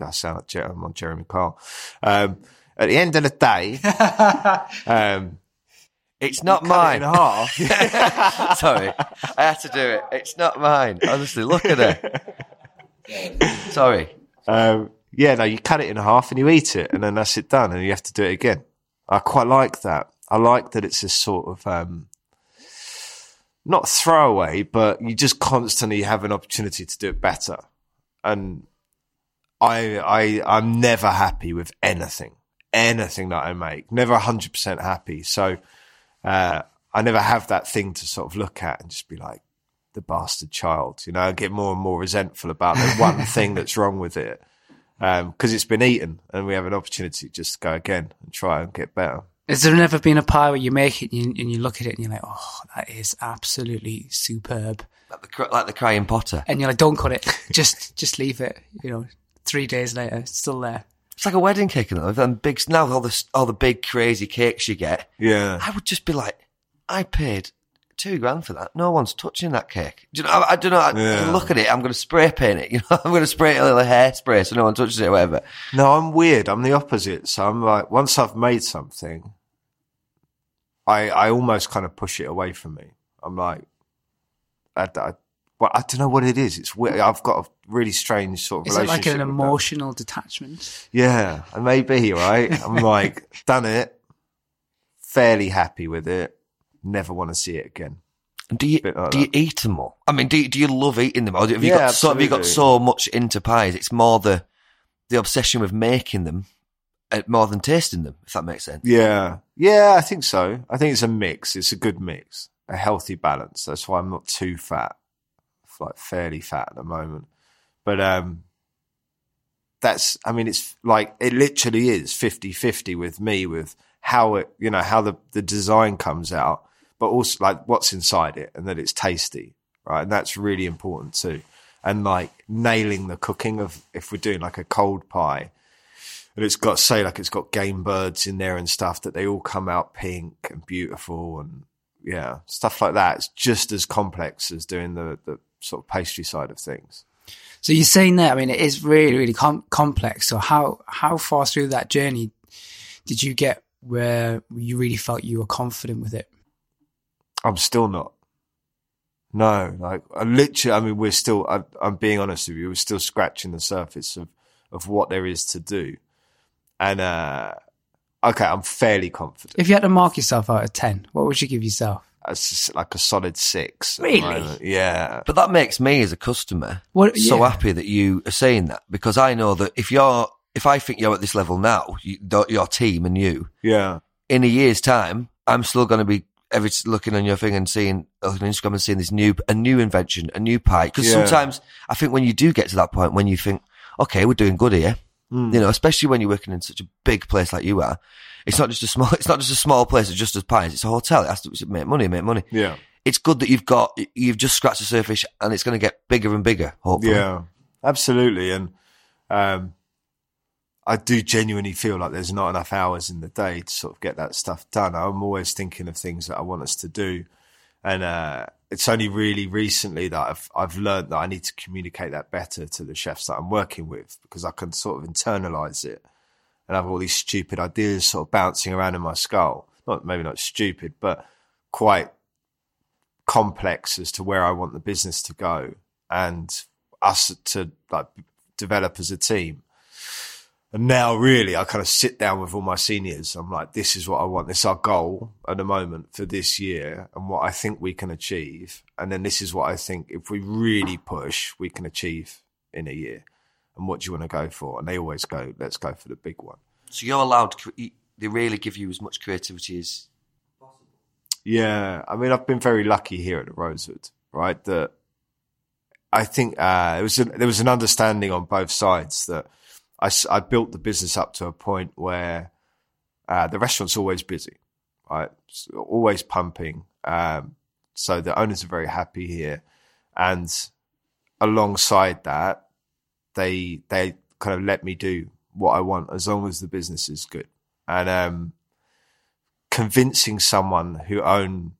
I sound like Jer- I'm on Jeremy Kyle. Um, at the end of the day, *laughs* um, It's not cut it mine. in half. *laughs* Sorry, I had to do it. It's not mine. Honestly, look at it. Sorry. Um, yeah, no, you cut it in half and you eat it, and then that's it done, and you have to do it again. I quite like that. I like that it's this sort of um, not throwaway, but you just constantly have an opportunity to do it better. And I, I, I'm never happy with anything, anything that I make. Never hundred percent happy. So uh, I never have that thing to sort of look at and just be like, the bastard child, you know, I get more and more resentful about the one *laughs* thing that's wrong with it. Um, cause it's been eaten and we have an opportunity to just go again and try and get better. Has there never been a pie where you make it and you, and you look at it and you're like, oh, that is absolutely superb. Like the, cr- like the crying potter. And you're like, don't cut it. just, just leave it. You know, three days later, it's still there. It's like a wedding cake, and all them big now all the all the big crazy cakes you get. Yeah. I would just be like, I paid two grand for that. No one's touching that cake. Do you know? I, I don't know. I, Yeah. look at it. I'm going to spray paint it. *laughs* You know, I'm going to spray it a little hairspray so no one touches it, or whatever. No, I'm weird. I'm the opposite. So I'm like, once I've made something, I I almost kind of push it away from me. I'm like, I, I, well, I don't know what it is. It's weird. I've got a really strange sort of Is it like an with that. emotional detachment? Yeah, I may be right. I'm *laughs* like, done it. Fairly happy with it. Never want to see it again. Do you like do you that. eat them all? I mean, do you, do you love eating them, or have you Yeah, got so have you got so much into pies? It's more the the obsession with making them uh, more than tasting them. If that makes sense. Yeah, yeah, I think so. I think it's a mix. It's a good mix, a healthy balance. That's why I'm not too fat, like fairly fat at the moment. But um, that's, I mean, it's like it literally is 50-50 with me with how it, you know, how the the design comes out, but also like what's inside it and that it's tasty, right? And that's really important too. And like nailing the cooking of if we're doing like a cold pie and it's got say like it's got game birds in there and stuff that they all come out pink and beautiful and yeah stuff like that it's just as complex as doing the the sort of pastry side of things So you're saying that, I mean, it is really, really com- complex. So how, how far through that journey did you get where you really felt you were confident with it? i'm still not no like i literally i mean we're still I, i'm being honest with you we're still scratching the surface of of what there is to do and uh okay i'm fairly confident If you had to mark yourself out of 10, what would you give yourself? It's like a solid six Really? yeah But that makes me as a customer What- so yeah. happy that you are saying that because I know that if you're if I think you're at this level now, you, your team and you, yeah in a year's time, I'm still going to be every looking on your thing and seeing on Instagram and seeing this new a new invention, a new pie. Because Yeah. sometimes I think when you do get to that point, when you think, okay, we're doing good here, Hmm. you know, especially when you're working in such a big place like you are, it's not just a small, *laughs* it's not just a small place. It's just as pies. It's a hotel. It has to make money, make money. yeah It's good that you've got, you've just scratched the surface and it's going to get bigger and bigger. Hopefully. Yeah, absolutely. And um, I do genuinely feel like there's not enough hours in the day to sort of get that stuff done. I'm always thinking of things that I want us to do. And uh, it's only really recently that I've I've learned that I need to communicate that better to the chefs that I'm working with because I can sort of internalize it and have all these stupid ideas sort of bouncing around in my skull. Not maybe not stupid, but quite complex as to where I want the business to go and us to like develop as a team. And now really I kind of sit down with all my seniors. I'm like, this is what I want. This is our goal at the moment for this year and what I think we can achieve. And then this is what I think if we really push, we can achieve in a year. And what do you want to go for? And they always go, let's go for the big one. So you're allowed, they really give you as much creativity as possible. Yeah, I mean, I've been very lucky here at the Rosewood, right? That I think uh, it was a, there was an understanding on both sides that I built the business up to a point where uh, the restaurant's always busy, right? It's always pumping. Um, so the owners are very happy here, and alongside that, they they kind of let me do what I want as long as the business is good, and um, convincing someone who own,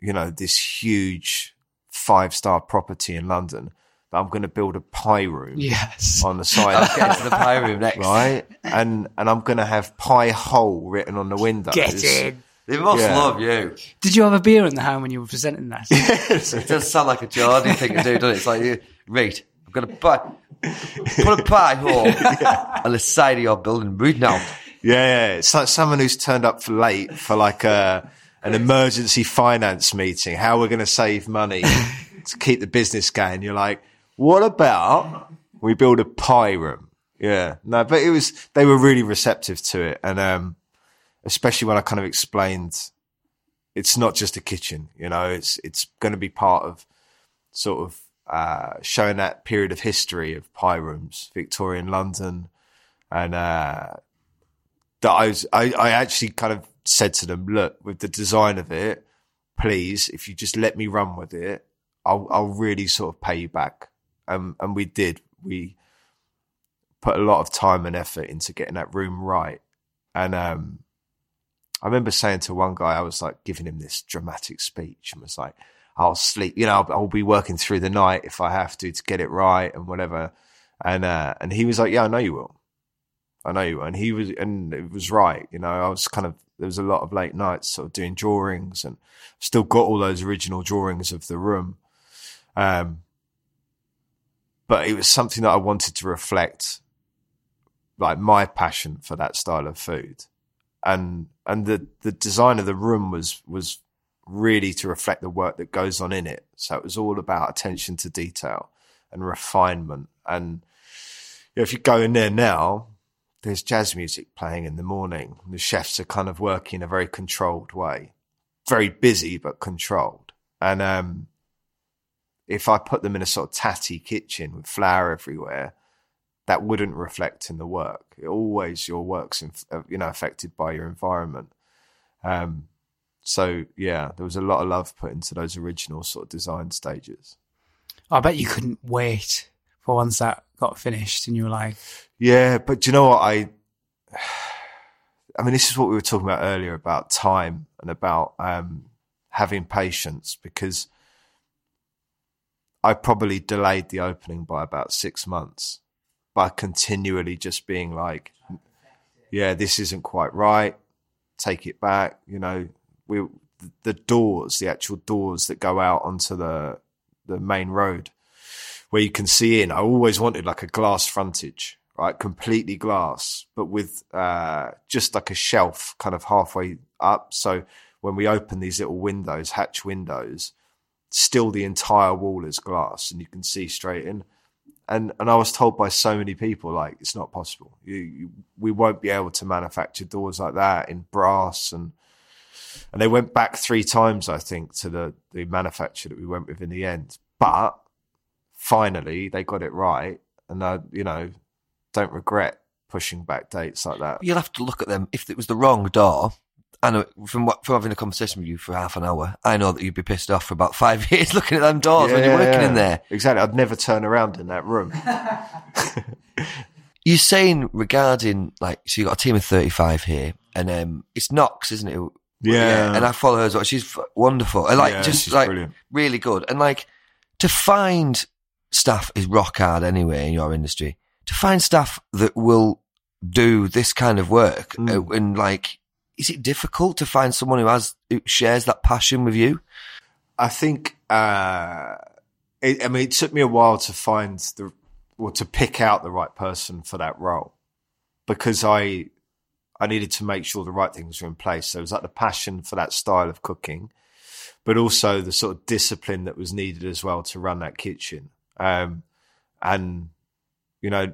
you know, this huge five star property in London that I'm going to build a pie room Yes. on the side, I'll *laughs* get to the pie room next. right? And and I'm going to have pie hole written on the window. Get in. They must Yeah. love you. Did you have a beer in the hand when you were presenting that? *laughs* It does sound like a Geordie thing to do, doesn't it? It's like, you- right, I'm going to buy, put a pie hole *laughs* on the side of your building right now. Yeah, yeah. It's like someone who's turned up for late for like a an emergency finance meeting. How we're going to save money to keep the business going. You're like, what about we build a pie room? Yeah, no, but it was they were really receptive to it, and um, especially when I kind of explained it's not just a kitchen, you know, it's, it's going to be part of sort of, uh, showing that period of history of pie rooms, Victorian London. And, uh, that I was, I, I actually kind of said to them, look, with the design of it, please, if you just let me run with it, I'll, I'll really sort of pay you back. Um, and we did. We put a lot of time and effort into getting that room right. And, um, I remember saying to one guy, I was like giving him this dramatic speech and was like, I'll sleep, you know, I'll, I'll be working through the night if I have to to get it right and whatever. And, uh, and he was like, yeah, I know you will. I know you will. And he was, and it was right. You know, I was kind of, there was a lot of late nights sort of doing drawings and still got all those original drawings of the room. Um, but it was something that I wanted to reflect like my passion for that style of food. And, and the, the design of the room was, was really to reflect the work that goes on in it. So it was all about attention to detail and refinement. And you know, if you go in there now, there's jazz music playing in the morning. The chefs are kind of working in a very controlled way, very busy but controlled. And um, if I put them in a sort of tatty kitchen with flour everywhere, that wouldn't reflect in the work. It always your work's in, uh, you know affected by your environment. Um, so yeah, there was a lot of love put into those original sort of design stages. I bet you couldn't wait for once that got finished and you were like, Yeah, but do you know what I? I mean, this is what we were talking about earlier about time and about um, having patience because I probably delayed the opening by about six months by continually just being like, yeah, this isn't quite right. Take it back. You know, we, the doors, the actual doors that go out onto the, the main road where you can see in. I always wanted like a glass frontage, right? Completely glass, but with, uh, just like a shelf kind of halfway up. So when we open these little windows, hatch windows, still the entire wall is glass and you can see straight in. And, and I was told by so many people, like, it's not possible. You, you, we won't be able to manufacture doors like that in brass. And, and they went back three times, I think, to the, the manufacturer that we went with in the end. But finally they got it right. And I, you know, don't regret pushing back dates like that. You'll have to look at them. If it was the wrong door, I know from what, from having a conversation with you for half an hour, I know that you'd be pissed off for about five *laughs* years looking at them doors when you're working in there. Exactly. I'd never turn around in that room. *laughs* You're saying regarding like, so you got a team of 35 here and, um, it's Knox, isn't it? Yeah. And I follow her as well. She's wonderful. I like Yeah, just she's like brilliant. really good. And like to find staff is rock hard anyway in your industry. To find staff that will do this kind of work Mm. and like, is it difficult to find someone who has, who shares that passion with you? I think, uh, it, I mean, it took me a while to find the, or to pick out the right person for that role because I, I needed to make sure the right things were in place. So it was like the passion for that style of cooking, but also the sort of discipline that was needed as well to run that kitchen. Um, and, you know,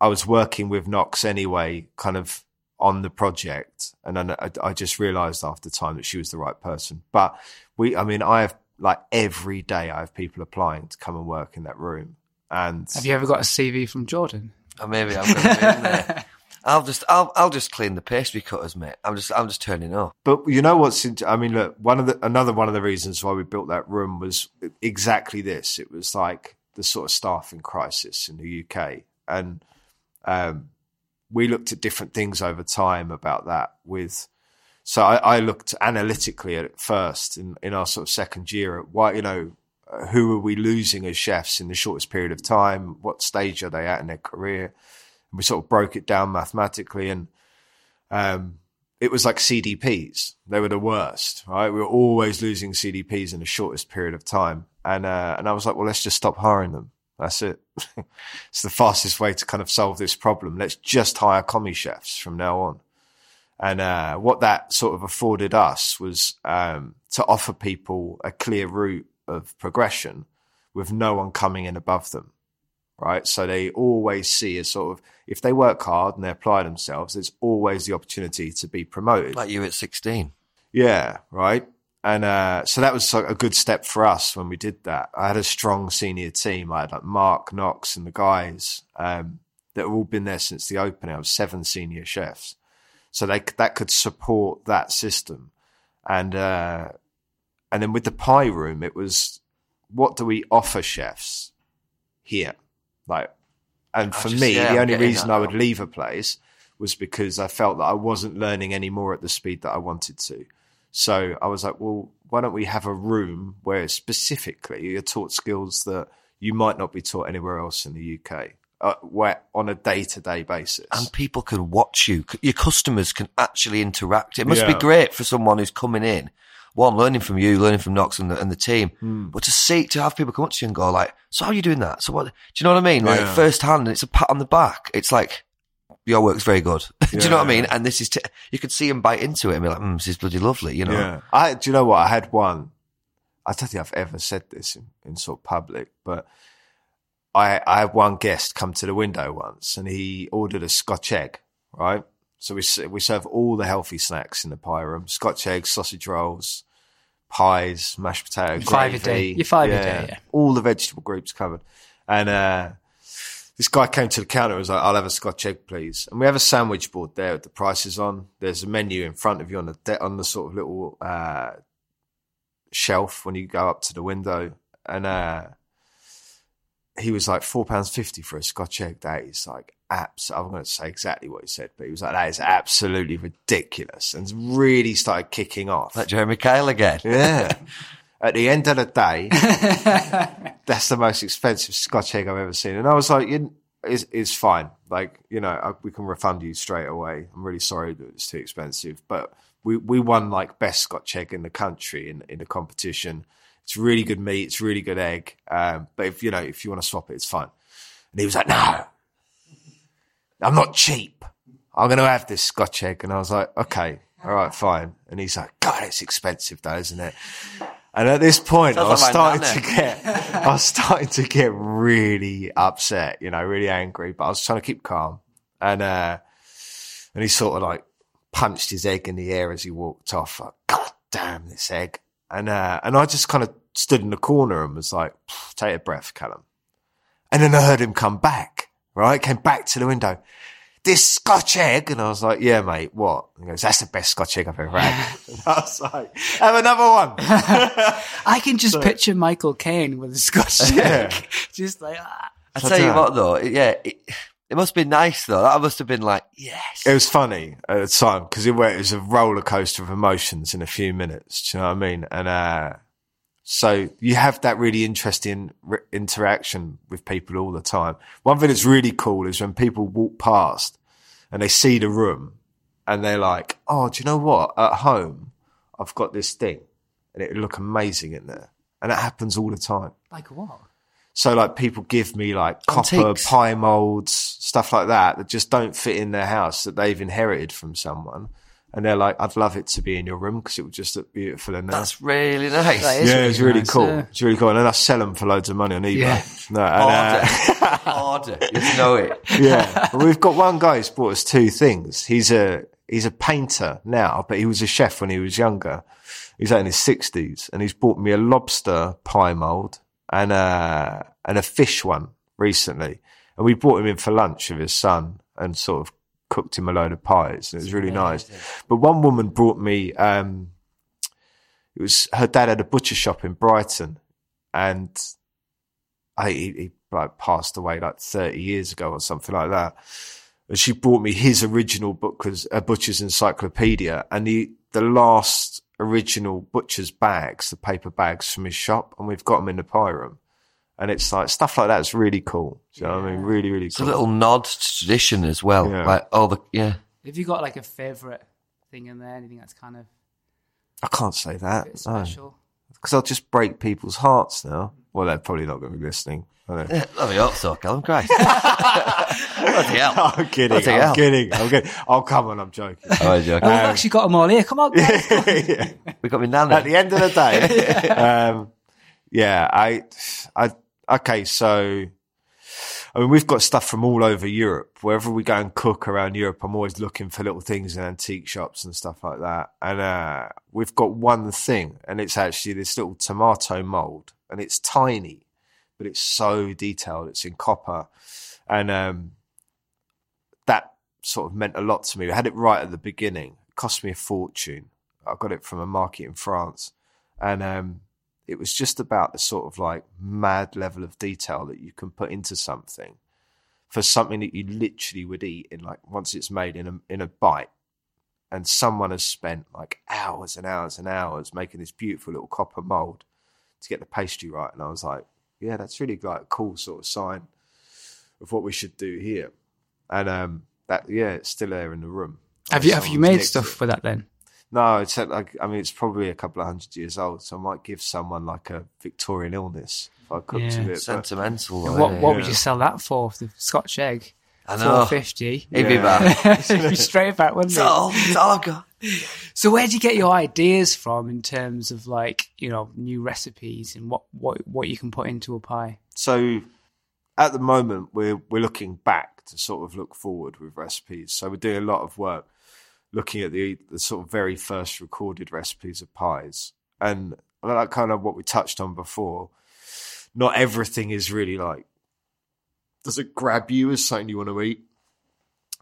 I was working with Knox anyway, kind of on the project. And then I, I just realized after time that she was the right person. But we, I mean, I have like every day I have people applying to come and work in that room. And have you ever got a CV from Jordan? Or maybe I'm going to be in there. *laughs* I'll just, I'll, I'll just clean the pastry cutters, mate. I'm just, I'm just turning up. But you know what's? I mean, look, one of the another one of the reasons why we built that room was exactly this. It was like the sort of staffing crisis in the UK, and um, we looked at different things over time about that. With so I, I looked analytically at it first in, in our sort of second year at why you know who are we losing as chefs in the shortest period of time? What stage are they at in their career? And we sort of broke it down mathematically and. Um, it was like CDPs. They were the worst, right? We were always losing CDPs in the shortest period of time. And, uh, and I was like, well, let's just stop hiring them. That's it. *laughs* it's the fastest way to kind of solve this problem. Let's just hire commis chefs from now on. And, uh, what that sort of afforded us was, um, to offer people a clear route of progression with no one coming in above them right? So they always see a sort of, if they work hard and they apply themselves, there's always the opportunity to be promoted. Like you at 16. Yeah, right. And uh, so that was a good step for us when we did that. I had a strong senior team. I had like Mark Knox and the guys um, that have all been there since the opening. I was seven senior chefs, so they that could support that system. And uh, and then with the pie room, it was what do we offer chefs here? Like, and for just- me, yeah, the only reason I would leave a place was because I felt that I wasn't learning any more at the speed that I wanted to. So I was like, well, why don't we have a room where specifically you're taught skills that you might not be taught anywhere else in the UK, uh, where on a day to day basis. and people can watch you. Your customers can actually interact. It must be great for someone who's coming in, one learning from you, learning from Knox and the, and the team, Hmm. but to see to have people come up to you and go like, "So how are you doing that? So what? Do you know what I mean? Like Yeah. first hand, it's a pat on the back. It's like your work's very good. *laughs* do you know what I mean? And this is t- you could see him bite into it and be like, mm, "This is bloody lovely," you know. Yeah. I, do you know what? I had one. I don't think I've ever said this in, in sort of public, but I, I had one guest come to the window once and he ordered a Scotch egg, right? So we, we serve all the healthy snacks in the pie room Scotch eggs, sausage rolls, pies, mashed potato, Five a gravy. day. You're five a day, yeah. All the vegetable groups covered. And, uh, this guy came to the counter and was like, I'll have a Scotch egg, please. And we have a sandwich board there with the prices on. There's a menu in front of you on the, de- on the sort of little, uh, shelf when you go up to the window. And, uh, he was like four pounds fifty for a Scotch egg. That is like abs. I'm going to say exactly what he said, but he was like, "That is absolutely ridiculous," and really started kicking off. Like Jeremy Kyle again. *laughs* Yeah. At the end of the day, *laughs* that's the most expensive Scotch egg I've ever seen. And I was like, it's, it's fine. Like, you know, I, we can refund you straight away. I'm really sorry that it's too expensive. But we, we won like best Scotch egg in the country in, in the competition. It's really good meat. It's really good egg. Um, but if, you know, if you want to swap it, it's fine. And he was like, no, I'm not cheap. I'm going to have this Scotch egg. And I was like, okay, all right, fine. And he's like, God, it's expensive though, isn't it? And at this point, I was like starting to get, I was starting to get really upset, you know, really angry, but I was trying to keep calm. And, uh, and he sort of like punched his egg in the air as he walked off. Like, God damn this egg. And, uh, and I just kind of stood in the corner and was like, take a breath, Callum. And then I heard him come back, right? Came back to the window. This Scotch egg. And I was like, yeah, mate, what? And he goes, that's the best Scotch egg I've ever had. *laughs* *laughs* And I was like, have another one. *laughs* I can just picture Michael Caine with a Scotch Yeah. egg. just like, ah. I tell you what though, yeah, it, it must be nice though. That must have been like, yes. It was funny at the time because it, it was a roller coaster of emotions in a few minutes. Do you know what I mean? And uh, so you have that really interesting re- interaction with people all the time. One thing that's really cool is when people walk past and they see the room and they're like, "Oh, do you know what? At home, I've got this thing, and it would look amazing in there." And it happens all the time. like what? So like people give me like copper pie molds, stuff like that that just don't fit in their house that they've inherited from someone. And they're like, I'd love it to be in your room because it would just look beautiful in there. That's really nice. That is yeah, really it's really nice, cool. yeah. It's really cool. And then I sell them for loads of money on eBay. Yeah. No, and, uh, Order. Order. *laughs* You know it. yeah. Well, we've got one guy who's bought us two things. He's a, he's a painter now, but he was a chef when he was younger. He's like in his sixties and he's bought me a lobster pie mold and a, and a fish one recently. And we brought him in for lunch with his son and sort of cooked him a load of pies. And it was really nice. But one woman brought me, um, it was her dad had a butcher shop in Brighton and I, he, he like passed away like 30 years ago or something like that. And she brought me his original book a butcher's encyclopedia and the, the last original butcher's bags, the paper bags from his shop. And we've got them in the pie room. And it's like stuff like that's really cool. Do you know what I mean? Really, really It's a little nod to tradition as well. Yeah. Like, oh, the, yeah. Have you got like a favourite thing in there? Anything that's kind of I can't say a that. bit No. special? Because I'll just break people's hearts now. Well, they're probably not going to be listening. are they? Let me hope so, Callum. Christ. Bloody hell. *laughs* I'm kidding. Bloody I'm hell. kidding. I'm kidding. Oh, come on. I'm joking. Oh, I'm joking. Oh, we've actually got them all here. Come on, *laughs* guys. Yeah. we got me nana. At the end of the day, *laughs* um, yeah, I, I, okay, so I mean, we've got stuff from all over Europe. Wherever we go and cook around Europe, I'm always looking for little things in antique shops and stuff like that. And uh, we've got one thing, and it's actually this little tomato mold, and it's tiny, but it's so detailed. It's in copper, and um, that sort of meant a lot to me. I had it right at the beginning. It cost me a fortune. I got it from a market in France, and um, it was just about the sort of like mad level of detail that you can put into something for something that you literally would eat in like once it's made in a in a bite. And someone has spent like hours and hours and hours making this beautiful little copper mold to get the pastry right. And I was like, yeah, that's really like a cool sort of sign of what we should do here. And um, that yeah, it's still there in the room. Have you have you made stuff it. for that then? No, it's like I mean, it's probably a couple of hundred years old, so I might give someone like a Victorian illness if I cooked Yeah. it. but- Sentimental. And though, what isn't it? what would you sell that for? The Scotch egg, I know. four fifty. He'd be Yeah. back. *laughs* Be straight back, wouldn't It's it? all, it's all I've got. So where do you get your ideas from in terms of like you know new recipes and what what what you can put into a pie? So at the moment, we're we're looking back to sort of look forward with recipes. So we're doing a lot of work looking at the the sort of very first recorded recipes of pies, and like kind of what we touched on before. Not everything is really like does it grab you as something you want to eat.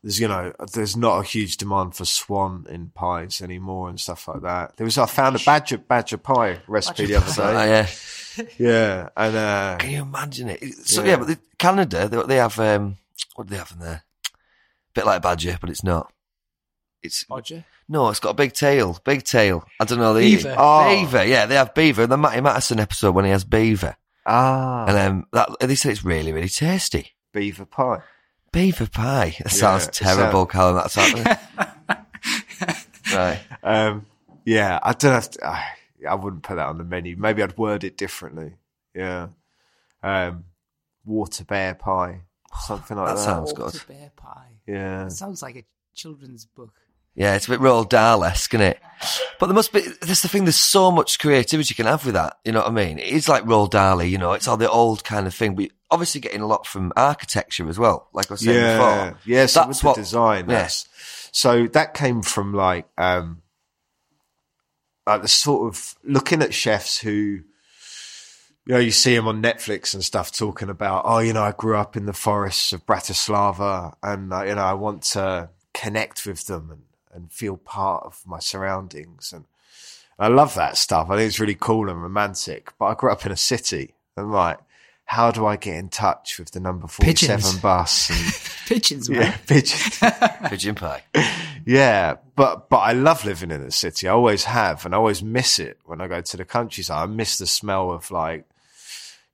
There's you know there's not a huge demand for swan in pies anymore and stuff like that. There was I found a badger badger pie recipe the other Oh, day. yeah. Yeah, and uh, Can you imagine it? So Yeah. yeah, but the, Canada they, they have um, what do they have in there? A bit like badger, but it's not. It's Roger. no, it's got a big tail, big tail. I don't know the Beaver. Oh. beaver. Yeah, they have beaver. The Matty Matheson episode when he has beaver, ah, and um, that they say it's really, really tasty. beaver pie. Beaver pie. That sounds terrible, sound- Callum. That's not, *laughs* right. Um, yeah, I don't have to. I, I wouldn't put that on the menu. Maybe I'd word it differently. Yeah, um, water bear pie, something like That that. sounds good. Water bear pie. Yeah, That sounds like a children's book. Yeah, it's a bit Roald Dahl-esque, isn't it? But there must be, that's the thing, there's so much creativity you can have with that, you know what I mean? It is like Roald Dahl, you know, it's all the old kind of thing, but obviously getting a lot from architecture as well, like I was saying yeah, before. yeah. So That's with the what- design, yeah. so that came from like um, like the sort of looking at chefs who you know, you see them on Netflix and stuff talking about, oh, you know, I grew up in the forests of Bratislava and, uh, you know, I want to connect with them and, and feel part of my surroundings. And I love that stuff. I think it's really cool and romantic. But I grew up in a city and, like, how do I get in touch with the number 47 Pigeons. bus? And, *laughs* Pigeons, man. yeah, pigeons. *laughs* Pigeon pie. Yeah, but but I love living in the city. I always have, and I always miss it when I go to the countryside. I miss the smell of like,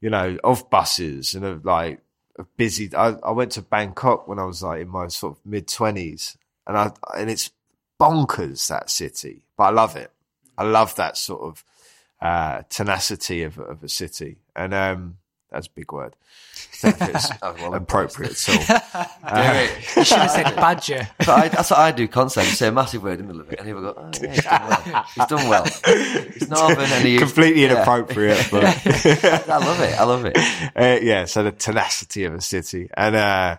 you know, of buses and of like of busy. I, I went to Bangkok when I was like in my sort of mid twenties, and I and it's bonkers that city, but I love it. I love that sort of uh, tenacity of of a city, and um, that's a big word. I don't know if it's Oh, *laughs* well, appropriate. So *laughs* You should have said *laughs* badger. But I, that's what I do constantly. You Say a massive word in the middle of it, and will go, oh, yeah, he's done well. He's done well. He's northern and he completely yeah. inappropriate, but. I love it. I love it. uh, yeah, so the tenacity of a city, and uh,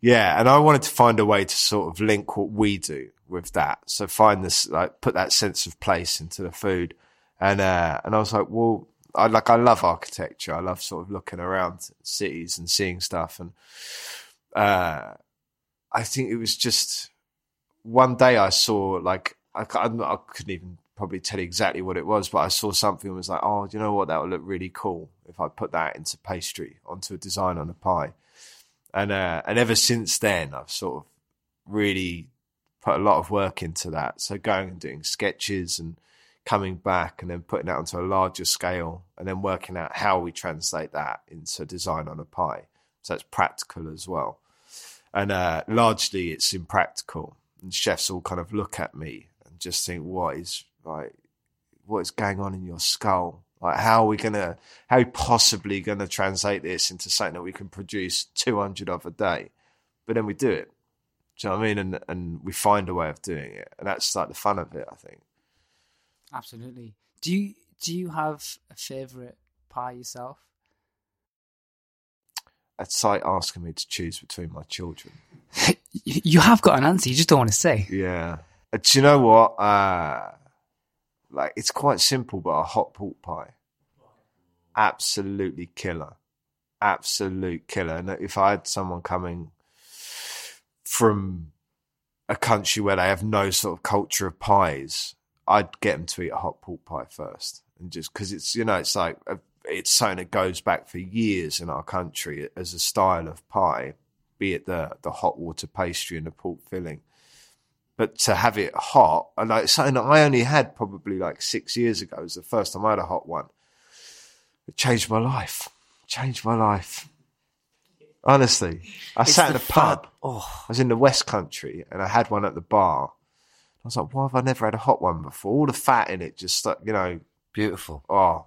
yeah, and I wanted to find a way to sort of link what we do with that. So find this, like, put that sense of place into the food, and uh, and I was like, well, I like, I love architecture. I love sort of looking around cities and seeing stuff, and uh, I think it was just one day I saw like I, I couldn't even probably tell you exactly what it was, but I saw something and was like, oh, you know what? That would look really cool if I put that into pastry onto a design on a pie. And uh, and ever since then, I've sort of really put a lot of work into that. So going and doing sketches and coming back and then putting that onto a larger scale and then working out how we translate that into design on a pie. So it's practical as well. And uh, largely it's impractical. And chefs all kind of look at me and just think, what is like, what is going on in your skull? Like, how are we gonna, how possibly gonna translate this into something that we can produce 200 of a day? But then we do it. Do you know what I mean? And and we find a way of doing it, and that's like the fun of it. I think. Absolutely. Do you do you have a favorite pie yourself? it's like asking me to choose between my children. *laughs* You have got an answer. You just don't want to say. Yeah. Uh, Do you know what? Uh, like it's quite simple, but a hot pork pie, absolutely killer, absolute killer. And if I had someone coming from a country where they have no sort of culture of pies, I'd get them to eat a hot pork pie first, and just because it's you know it's like a, it's something that goes back for years in our country as a style of pie, be it the the hot water pastry and the pork filling but to have it hot and like something that I only had probably like six years ago it was the first time I had a hot one. It changed my life. Changed my life. Honestly, I It's sat in the a pub. oh. I was in the West Country and I had one at the bar. I was like, why have I never had a hot one before? All the fat in it, just like you know, Beautiful. oh,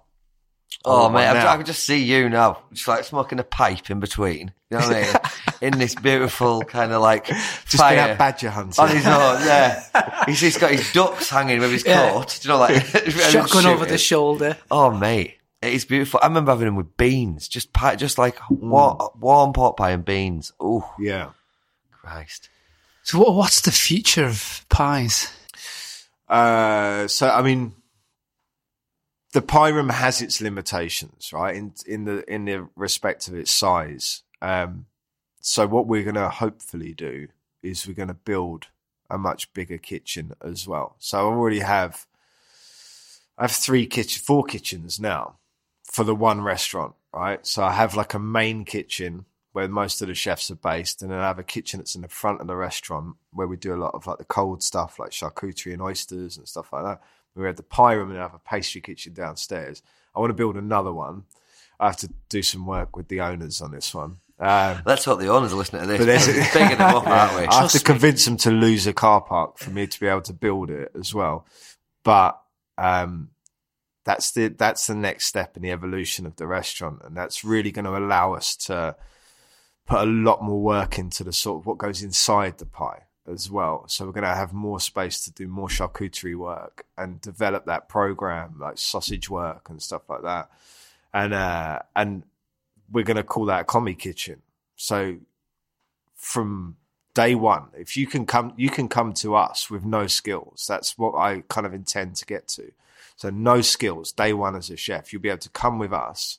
Oh, want mate, I, now. I can just see you now, just like smoking a pipe in between. You know what I mean? *laughs* in this beautiful kind of like just fire been out badger hunting. on his own. Yeah, *laughs* he's just got his ducks hanging with his Yeah. coat. Do you know, like *laughs* Shotgun over the shooting. shoulder. Oh, mate, it is beautiful. I remember having them with beans, just pie, just like warm, warm pot pie and beans. Oh, yeah. Christ! So what, what's the future of pies? Uh, so I mean, the pie room has its limitations, right? In in the in the respect of its size. Um, so what we're going to hopefully do is we're going to build a much bigger kitchen as well. So I already have I have three kitchen, four kitchens now for the one restaurant, right? So I have like a main kitchen where most of the chefs are based, and then I have a kitchen that's in the front of the restaurant where we do a lot of like the cold stuff, like charcuterie and oysters and stuff like that. We have the pie room and I have a pastry kitchen downstairs. I want to build another one. I have to do some work with the owners on this one. Um, Let's hope the owners are listening to this. but there's We're bigging them up, aren't we? *laughs* I have to convince them to lose a car park for me to be able to build it as well. But um, that's the that's the next step in the evolution of the restaurant, and that's really going to allow us to put a lot more work into the sort of what goes inside the pie as well. So we're going to have more space to do more charcuterie work and develop that program like sausage work and stuff like that. And uh, and we're going to call that a commis kitchen. So from day one, if you can come, you can come to us with no skills. That's what I kind of intend to get to. So no skills, day one as a chef, you'll be able to come with us,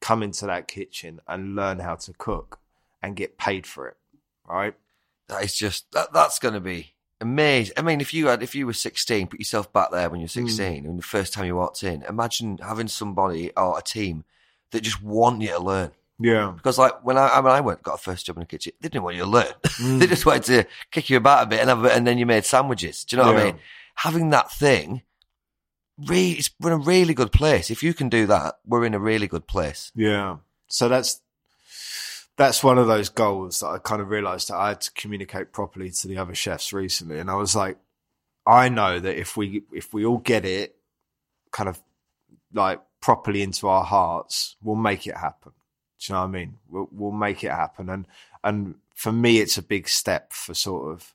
come into that kitchen and learn how to cook and get paid for it. Right? That is just that, that's going to be amazing. I mean, if you had if you were sixteen, put yourself back there when you're Hmm. sixteen and the first time you walked in. Imagine having somebody or a team that just want you to learn. Yeah. Because like when I, I when I went got a first job in the kitchen, they didn't want you to learn. *laughs* Hmm. they just wanted to kick you about a bit and have a bit, and then you made sandwiches. Do you know what I mean? Having that thing, really, it's, we're in a really good place. If you can do that, we're in a really good place. Yeah. So that's that's one of those goals that I kind of realized that I had to communicate properly to the other chefs recently. And I was like, I know that if we if we all get it kind of like properly into our hearts, we'll make it happen. Do you know what I mean? We'll, we'll make it happen. And and for me, it's a big step for sort of.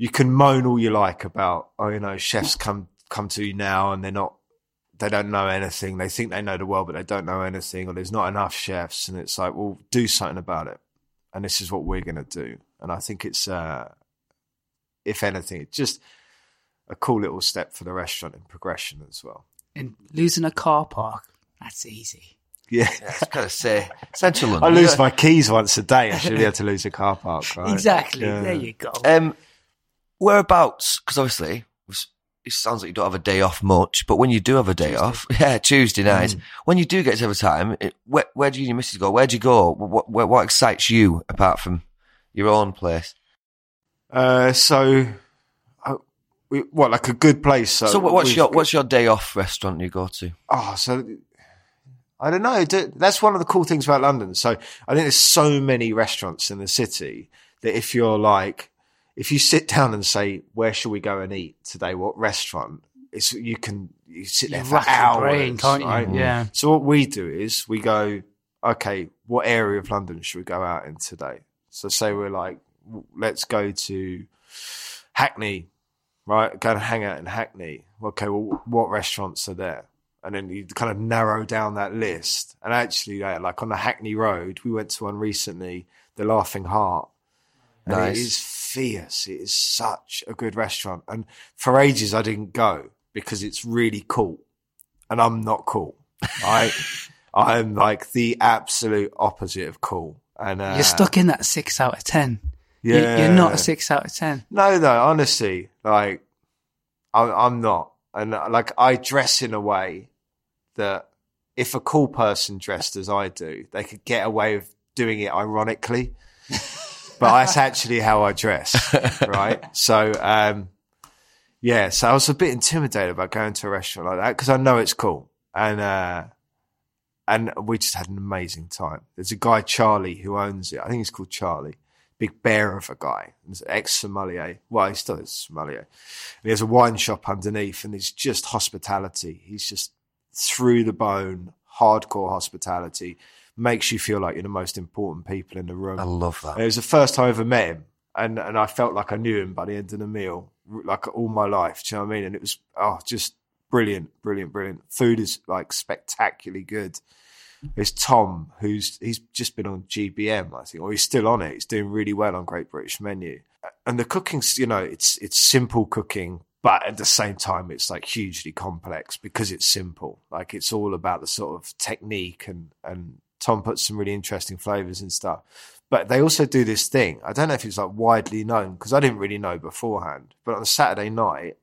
You can moan all you like about, oh, you know, chefs come come to you now and they're not they don't know anything. They think they know the world, but they don't know anything, or there's not enough chefs. And it's like, well, do something about it. And this is what we're going to do. And I think it's, uh, if anything, it's just a cool little step for the restaurant in progression as well. And losing a car park, that's easy. Yeah. Yeah, it's kind of say Central I London. lose my keys once a day. I should be able to lose a car park, right? *laughs* Exactly. Yeah. There you go. Um, whereabouts? Because obviously, it sounds like you don't have a day off much. But when you do have a day off, *laughs* yeah, Tuesday night. When you do get to have a time, it, where, where do you and your missus go? Where do you go? What, what, what excites you apart from your own place? Uh, so, uh, we, what, like a good place? So, So, what's your what's your day off restaurant you go to? Oh, so I don't know. That's one of the cool things about London. So I think there's so many restaurants in the city that if you're like, if you sit down and say, "Where should we go and eat today? What restaurant?" It's you can you sit there You for hours, brain, can't you? right? Yeah. So what we do is we go, okay, what area of London should we go out in today? So say we're like, let's go to Hackney, right? Go and hang out in Hackney. Okay, well, what restaurants are there? and then you kind of narrow down that list. And actually, like on the Hackney Road, we went to one recently, the Laughing Heart. And Nice. it is fierce. It is such a good restaurant. And for ages, I didn't go because it's really cool. And I'm not cool. I, *laughs* I'm like the absolute opposite of cool. And uh, You're stuck in that six out of ten. You- Yeah. You're not a six out of ten. No, no, honestly, like I'm, I'm not, and uh, like I dress in a way that if a cool person dressed as I do, they could get away with doing it ironically. But that's actually how I dress, *laughs* right? So, um, yeah, so I was a bit intimidated about going to a restaurant like that because I know it's cool, and uh, and we just had an amazing time. There's a guy Charlie who owns it. I think he's called Charlie big bear of a guy, He's ex sommelier. Well, he still is sommelier. And he has a wine shop underneath, and it's just hospitality. He's just through the bone, hardcore hospitality. Makes you feel like you're the most important people in the room. I love And that. it was the first time I ever met him, and and I felt like I knew him by the end of the meal, like all my life. Do you know what I mean? And it was oh, just brilliant, brilliant, brilliant. Food is like spectacularly good. It's Tom, who's he's just been on GBM, I think, or he's still on it. He's doing really well on Great British Menu, and the cooking's you know it's it's simple cooking, but at the same time it's like hugely complex because it's simple. Like it's all about the sort of technique and and Tom puts some really interesting flavors and stuff. But they also do this thing. I don't know if it's like widely known because I didn't really know beforehand. But on a Saturday night,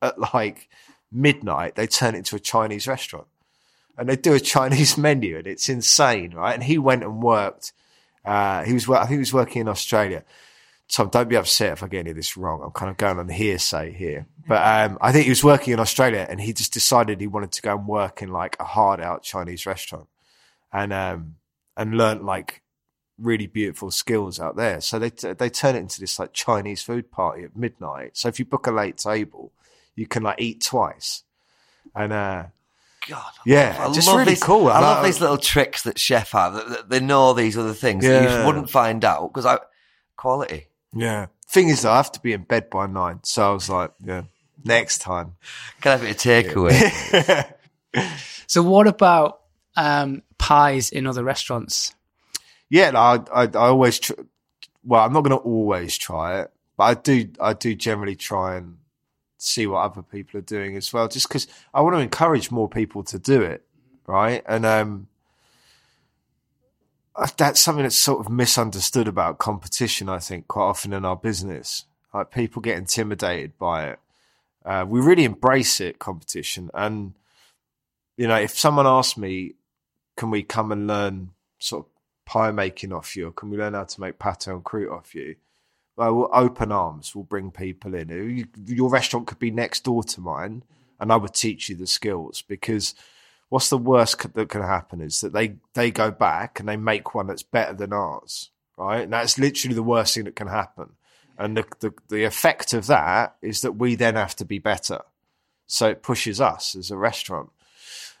at like midnight, they turn it into a Chinese restaurant and they do a Chinese *laughs* menu, and it's insane, right? And he went and worked. Uh, he was, I think, he was working in Australia. Tom, don't be upset if I get any of this wrong. I'm kind of going on hearsay here, but um, I think he was working in Australia, and he just decided he wanted to go and work in like a hard out Chinese restaurant, and um, and learnt like really beautiful skills out there. So they they turn it into this like Chinese food party at midnight. So if you book a late table, you can like eat twice, and uh, God, Yeah, I just love really these- cool. I I love like- these little tricks that chef have. That, that they know these other things that you wouldn't find out because I quality. Yeah. Thing is, though, I have to be in bed by nine. So I was like, yeah, next time. Can I have a bit of takeaway? *laughs* So what about um, pies in other restaurants? Yeah, I, I, I always, tr- well, I'm not going to always try it, but I do, I do generally try and see what other people are doing as well, just because I want to encourage more people to do it. Right. And, um, uh, that's something that's sort of misunderstood about competition, I think, quite often in our business. Like people get intimidated by it. Uh, we really embrace it, competition. And, you know, if someone asked me, can we come and learn sort of pie making off you, or can we learn how to make pâté en croûte off you? Well, we'll open arms. We'll bring people in. Your restaurant could be next door to mine, and I would teach you the skills. Because what's the worst that can happen is that they they go back and they make one that's better than ours, right? And that's literally the worst thing that can happen. And the the, the effect of that is that we then have to be better. So it pushes us as a restaurant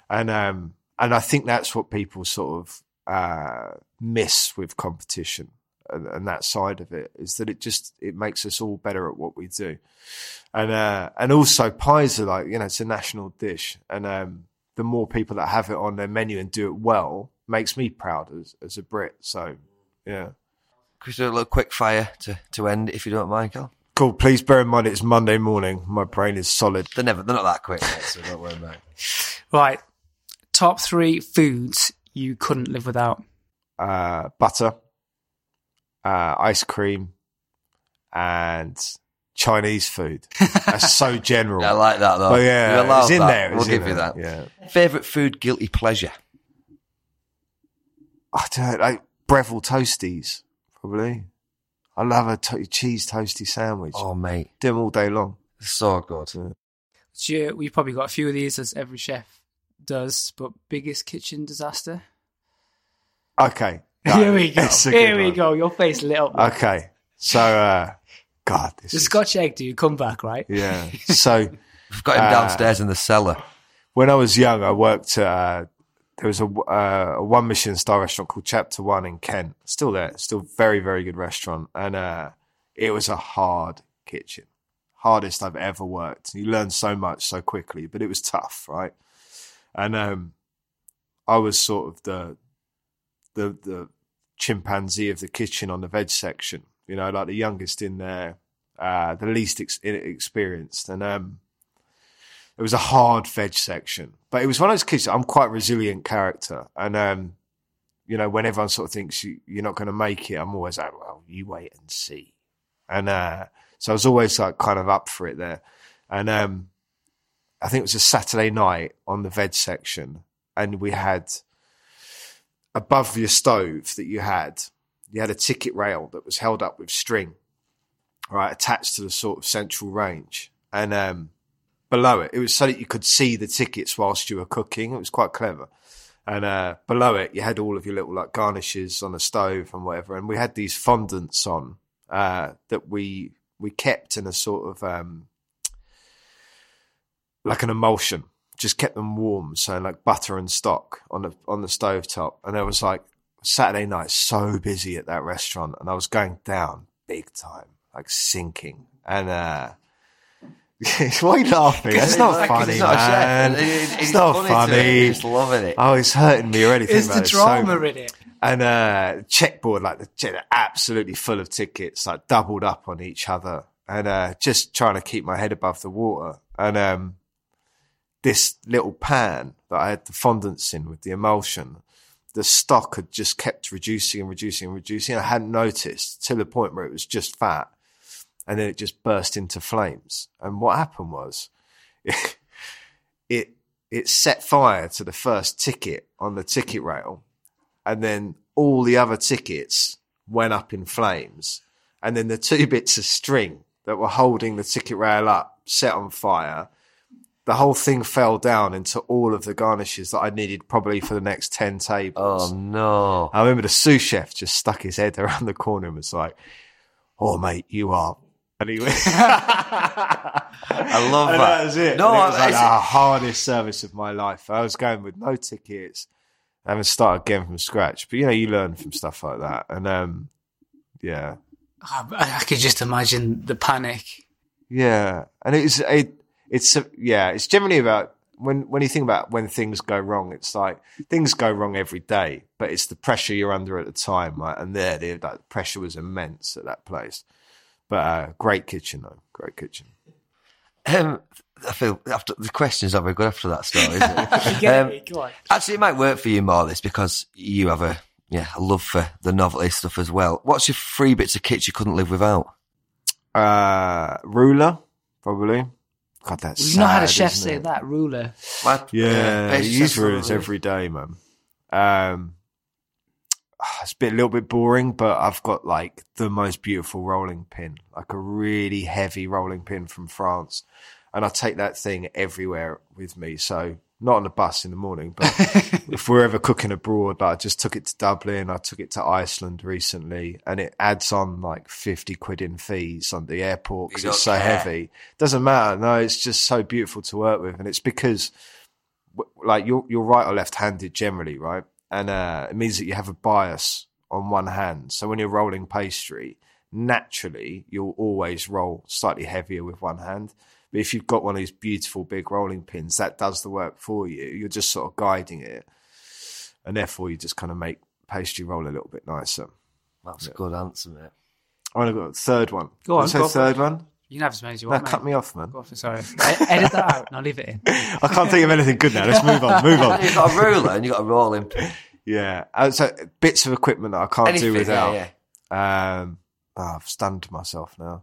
and um and I think that's what people sort of uh miss with competition and, and that side of it is that it just it makes us all better at what we do. And uh and also pies are like you know it's a national dish. And um the more people that have it on their menu and do it well makes me proud as as a Brit. So yeah. Could we do a little quick fire to, to end, if you don't mind, Carl? cool. Please bear in mind it's Monday morning. My brain is solid. They're never, they're not that quick, mate, so don't worry about it. Right. Top three foods you couldn't live without. uh, butter, uh, ice cream, and Chinese food. That's so *laughs* general. I like that though. But yeah, We allow it's in that. there. We'll in give you that. Yeah. Favorite food, guilty pleasure. I don't know, like Breville toasties, probably. I love a to- cheese toasty sandwich. Oh, mate, Do them all day long. so good. So you- we've probably got a few of these, as every chef does. But biggest kitchen disaster. Okay. *laughs* Here we go. Here we one. go. Your face lit up. Okay. So, uh, God, this the is, Scotch egg dude, come back, right? yeah. *laughs* So, We've got him Uh, downstairs in the cellar. when I was young, I worked at, uh, there was a, uh, a one Michelin star restaurant called Chapter One in Kent. Still there, still very, very good restaurant. And, uh, it was a hard kitchen, hardest I've ever worked. You learn so much so quickly, but it was tough, right? And um, I was sort of the the the chimpanzee of the kitchen on the veg section. You know, like the youngest in there, uh, the least ex- experienced, and um, it was a hard veg section. But it was one of those kids. I'm quite resilient character, and um, you know, when everyone sort of thinks you, you're not going to make it, I'm always like, well, you wait and see. And uh, so I was always like kind of up for it there. And um, I think it was a Saturday night on the veg section, and we had above your stove that you had, you had a ticket rail that was held up with string, right, attached to the sort of central range. And um, below it, it was so that you could see the tickets whilst you were cooking. It was quite clever. And uh, below it, you had all of your little like garnishes on the stove and whatever. And we had these fondants on uh, that we we kept in a sort of um, like an emulsion, just kept them warm, so like butter and stock on the on the stove top. And there was like Saturday night, so busy at that restaurant, and I was going down big time, like sinking. And uh, *laughs* why are you laughing? It's not like, funny, it's not man. chef. It- It's, not funny funny. He's loving it. Oh, it's hurting me already. Thinking the it. So- drama in it? and uh checkboard like the check- absolutely full of tickets like doubled up on each other and uh just trying to keep my head above the water and um this little pan that I had the fondants in with the emulsion the stock had just kept reducing and reducing and reducing I hadn't noticed to the point where it was just fat and then it just burst into flames and what happened was *laughs* it it set fire to the first ticket on the ticket rail and then all the other tickets went up in flames, and then the two *laughs* bits of string that were holding the ticket rail up set on fire. The whole thing fell down into all of the garnishes that I needed probably for the next 10 tables. Oh no! I remember the sous chef just stuck his head around the corner and was like, Oh, mate, you are. And he went, I love and that. that was it. No, And it was like the hardest service of my life. I was going with no tickets, having to start again from scratch. But you know, you learn from stuff like that. And um, yeah, I I could just imagine the panic. yeah, and it's it it's uh, yeah, it's generally about when when you think about when things go wrong. It's like things go wrong every day, but it's the pressure you're under at the time, right? And there, the that pressure was immense at that place. But uh, great kitchen though, great kitchen. Um, I feel after the questions are very good after that story. Isn't it? *laughs* Um, it? Go on. Actually, it might work for you more this because you have a yeah a love for the novelty stuff as well. What's your three bits of kit you couldn't live without? Uh, ruler, probably. God, that's We've not had a sad, chef say it? that ruler. My- Yeah, best you use rulers every day, man. Um, it's a bit a little bit boring, but I've got like the most beautiful rolling pin, like a really heavy rolling pin from France, and I take that thing everywhere with me. So not on the bus in the morning, but *laughs* if we're ever cooking abroad, like I just took it to Dublin, I took it to Iceland recently, and it adds on like fifty quid in fees on the airport because it's so care. heavy. Doesn't matter. No, it's just so beautiful to work with, and it's because like you're you're right or left handed generally, right? And uh, it means that you have a bias on one hand. So when you're rolling pastry, naturally you'll always roll slightly heavier with one hand. But if you've got one of these beautiful big rolling pins, that does the work for you. You're just sort of guiding it, and therefore you just kind of make pastry roll a little bit nicer. That's a good answer, mate. I got a third one. Go on, Say go third one. You can have as many as you No, want. cut mate. me off, man. Go for sorry. Edit that out and I'll leave it in. I can't think of anything good now. Let's move on. Move on. You've got a ruler and you've got a rolling pin. Yeah. Uh, so bits of equipment that I can't Anything, do without. yeah, yeah. Um, oh, I've stunned myself now.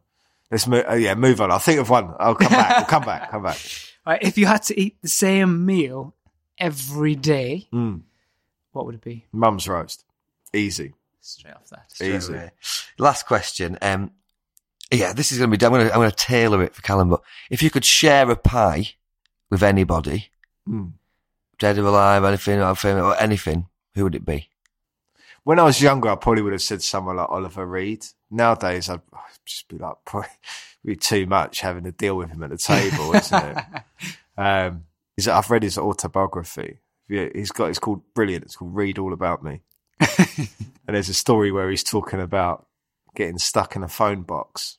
Let's move. Uh, yeah, move on. I'll think of one. I'll come back. We'll come back. Come back. *laughs* Right, if you had to eat the same meal every day, Mm. what would it be? Mum's roast. Easy. Straight off that. Easy. Anyway, Last question. Um, yeah, this is going to be. I'm going to. I'm going to tailor it for Callum. But if you could share a pie with anybody, Mm. dead or alive, anything, or famous, or anything, who would it be? When I was younger, I probably would have said someone like Oliver Reed. Nowadays, I'd just be like, probably be too much having to deal with him at the table, isn't it? *laughs* Um, I've read his autobiography. Yeah, he's got. It's called brilliant. It's called Reed All About Me. *laughs* and there's a story where he's talking about getting stuck in a phone box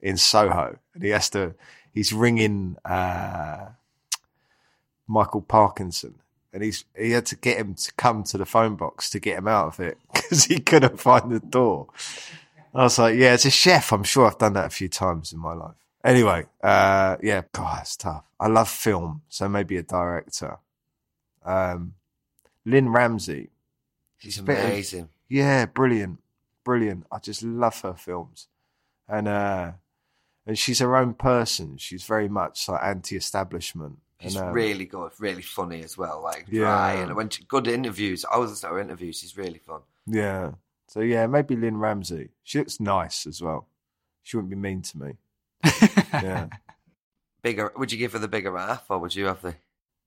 in Soho, and he has to. He's ringing uh, Michael Parkinson. And he's he had to get him to come to the phone box to get him out of it *laughs* because he couldn't find the door. I was like, yeah, as a chef, I'm sure I've done that a few times in my life. Anyway, uh, yeah, God, it's tough. I love film, so maybe a director. Um, Lynne Ramsay. She's bit of- amazing. Yeah, brilliant, brilliant. I just love her films, and uh, and she's her own person. She's very much like anti-establishment. She's and, um, really good, really funny as well. Like dry Yeah. and when she, good interviews. I was listening to her interviews. She's really fun. Yeah. So yeah, maybe Lynne Ramsay. She looks nice as well. She wouldn't be mean to me. Yeah. *laughs* Bigger. Would you give her the bigger half, or would you have the?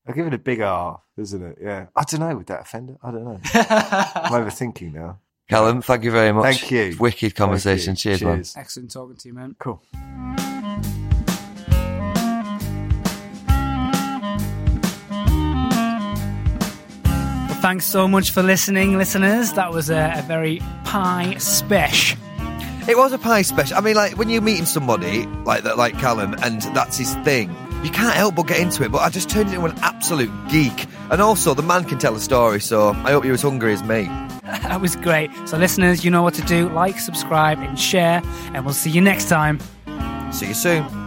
I'll give it a big R, isn't it? Yeah. I don't know. Would that offend her? I don't know. I'm overthinking now. Callum, thank you very much. Thank you. Wicked conversation. You. Cheers, man. Cheers. Excellent talking to you, man. Cool. Thanks so much for listening, listeners. That was a, a very pie special. It was a pie special. I mean, like when you're meeting somebody like that, like Callum, and that's his thing. You can't help but get into it. But I just turned into an absolute geek, and also the man can tell a story. So I hope you're as hungry as me. *laughs* That was great. So, listeners, you know what to do. Like, subscribe, and share. And we'll see you next time. See you soon.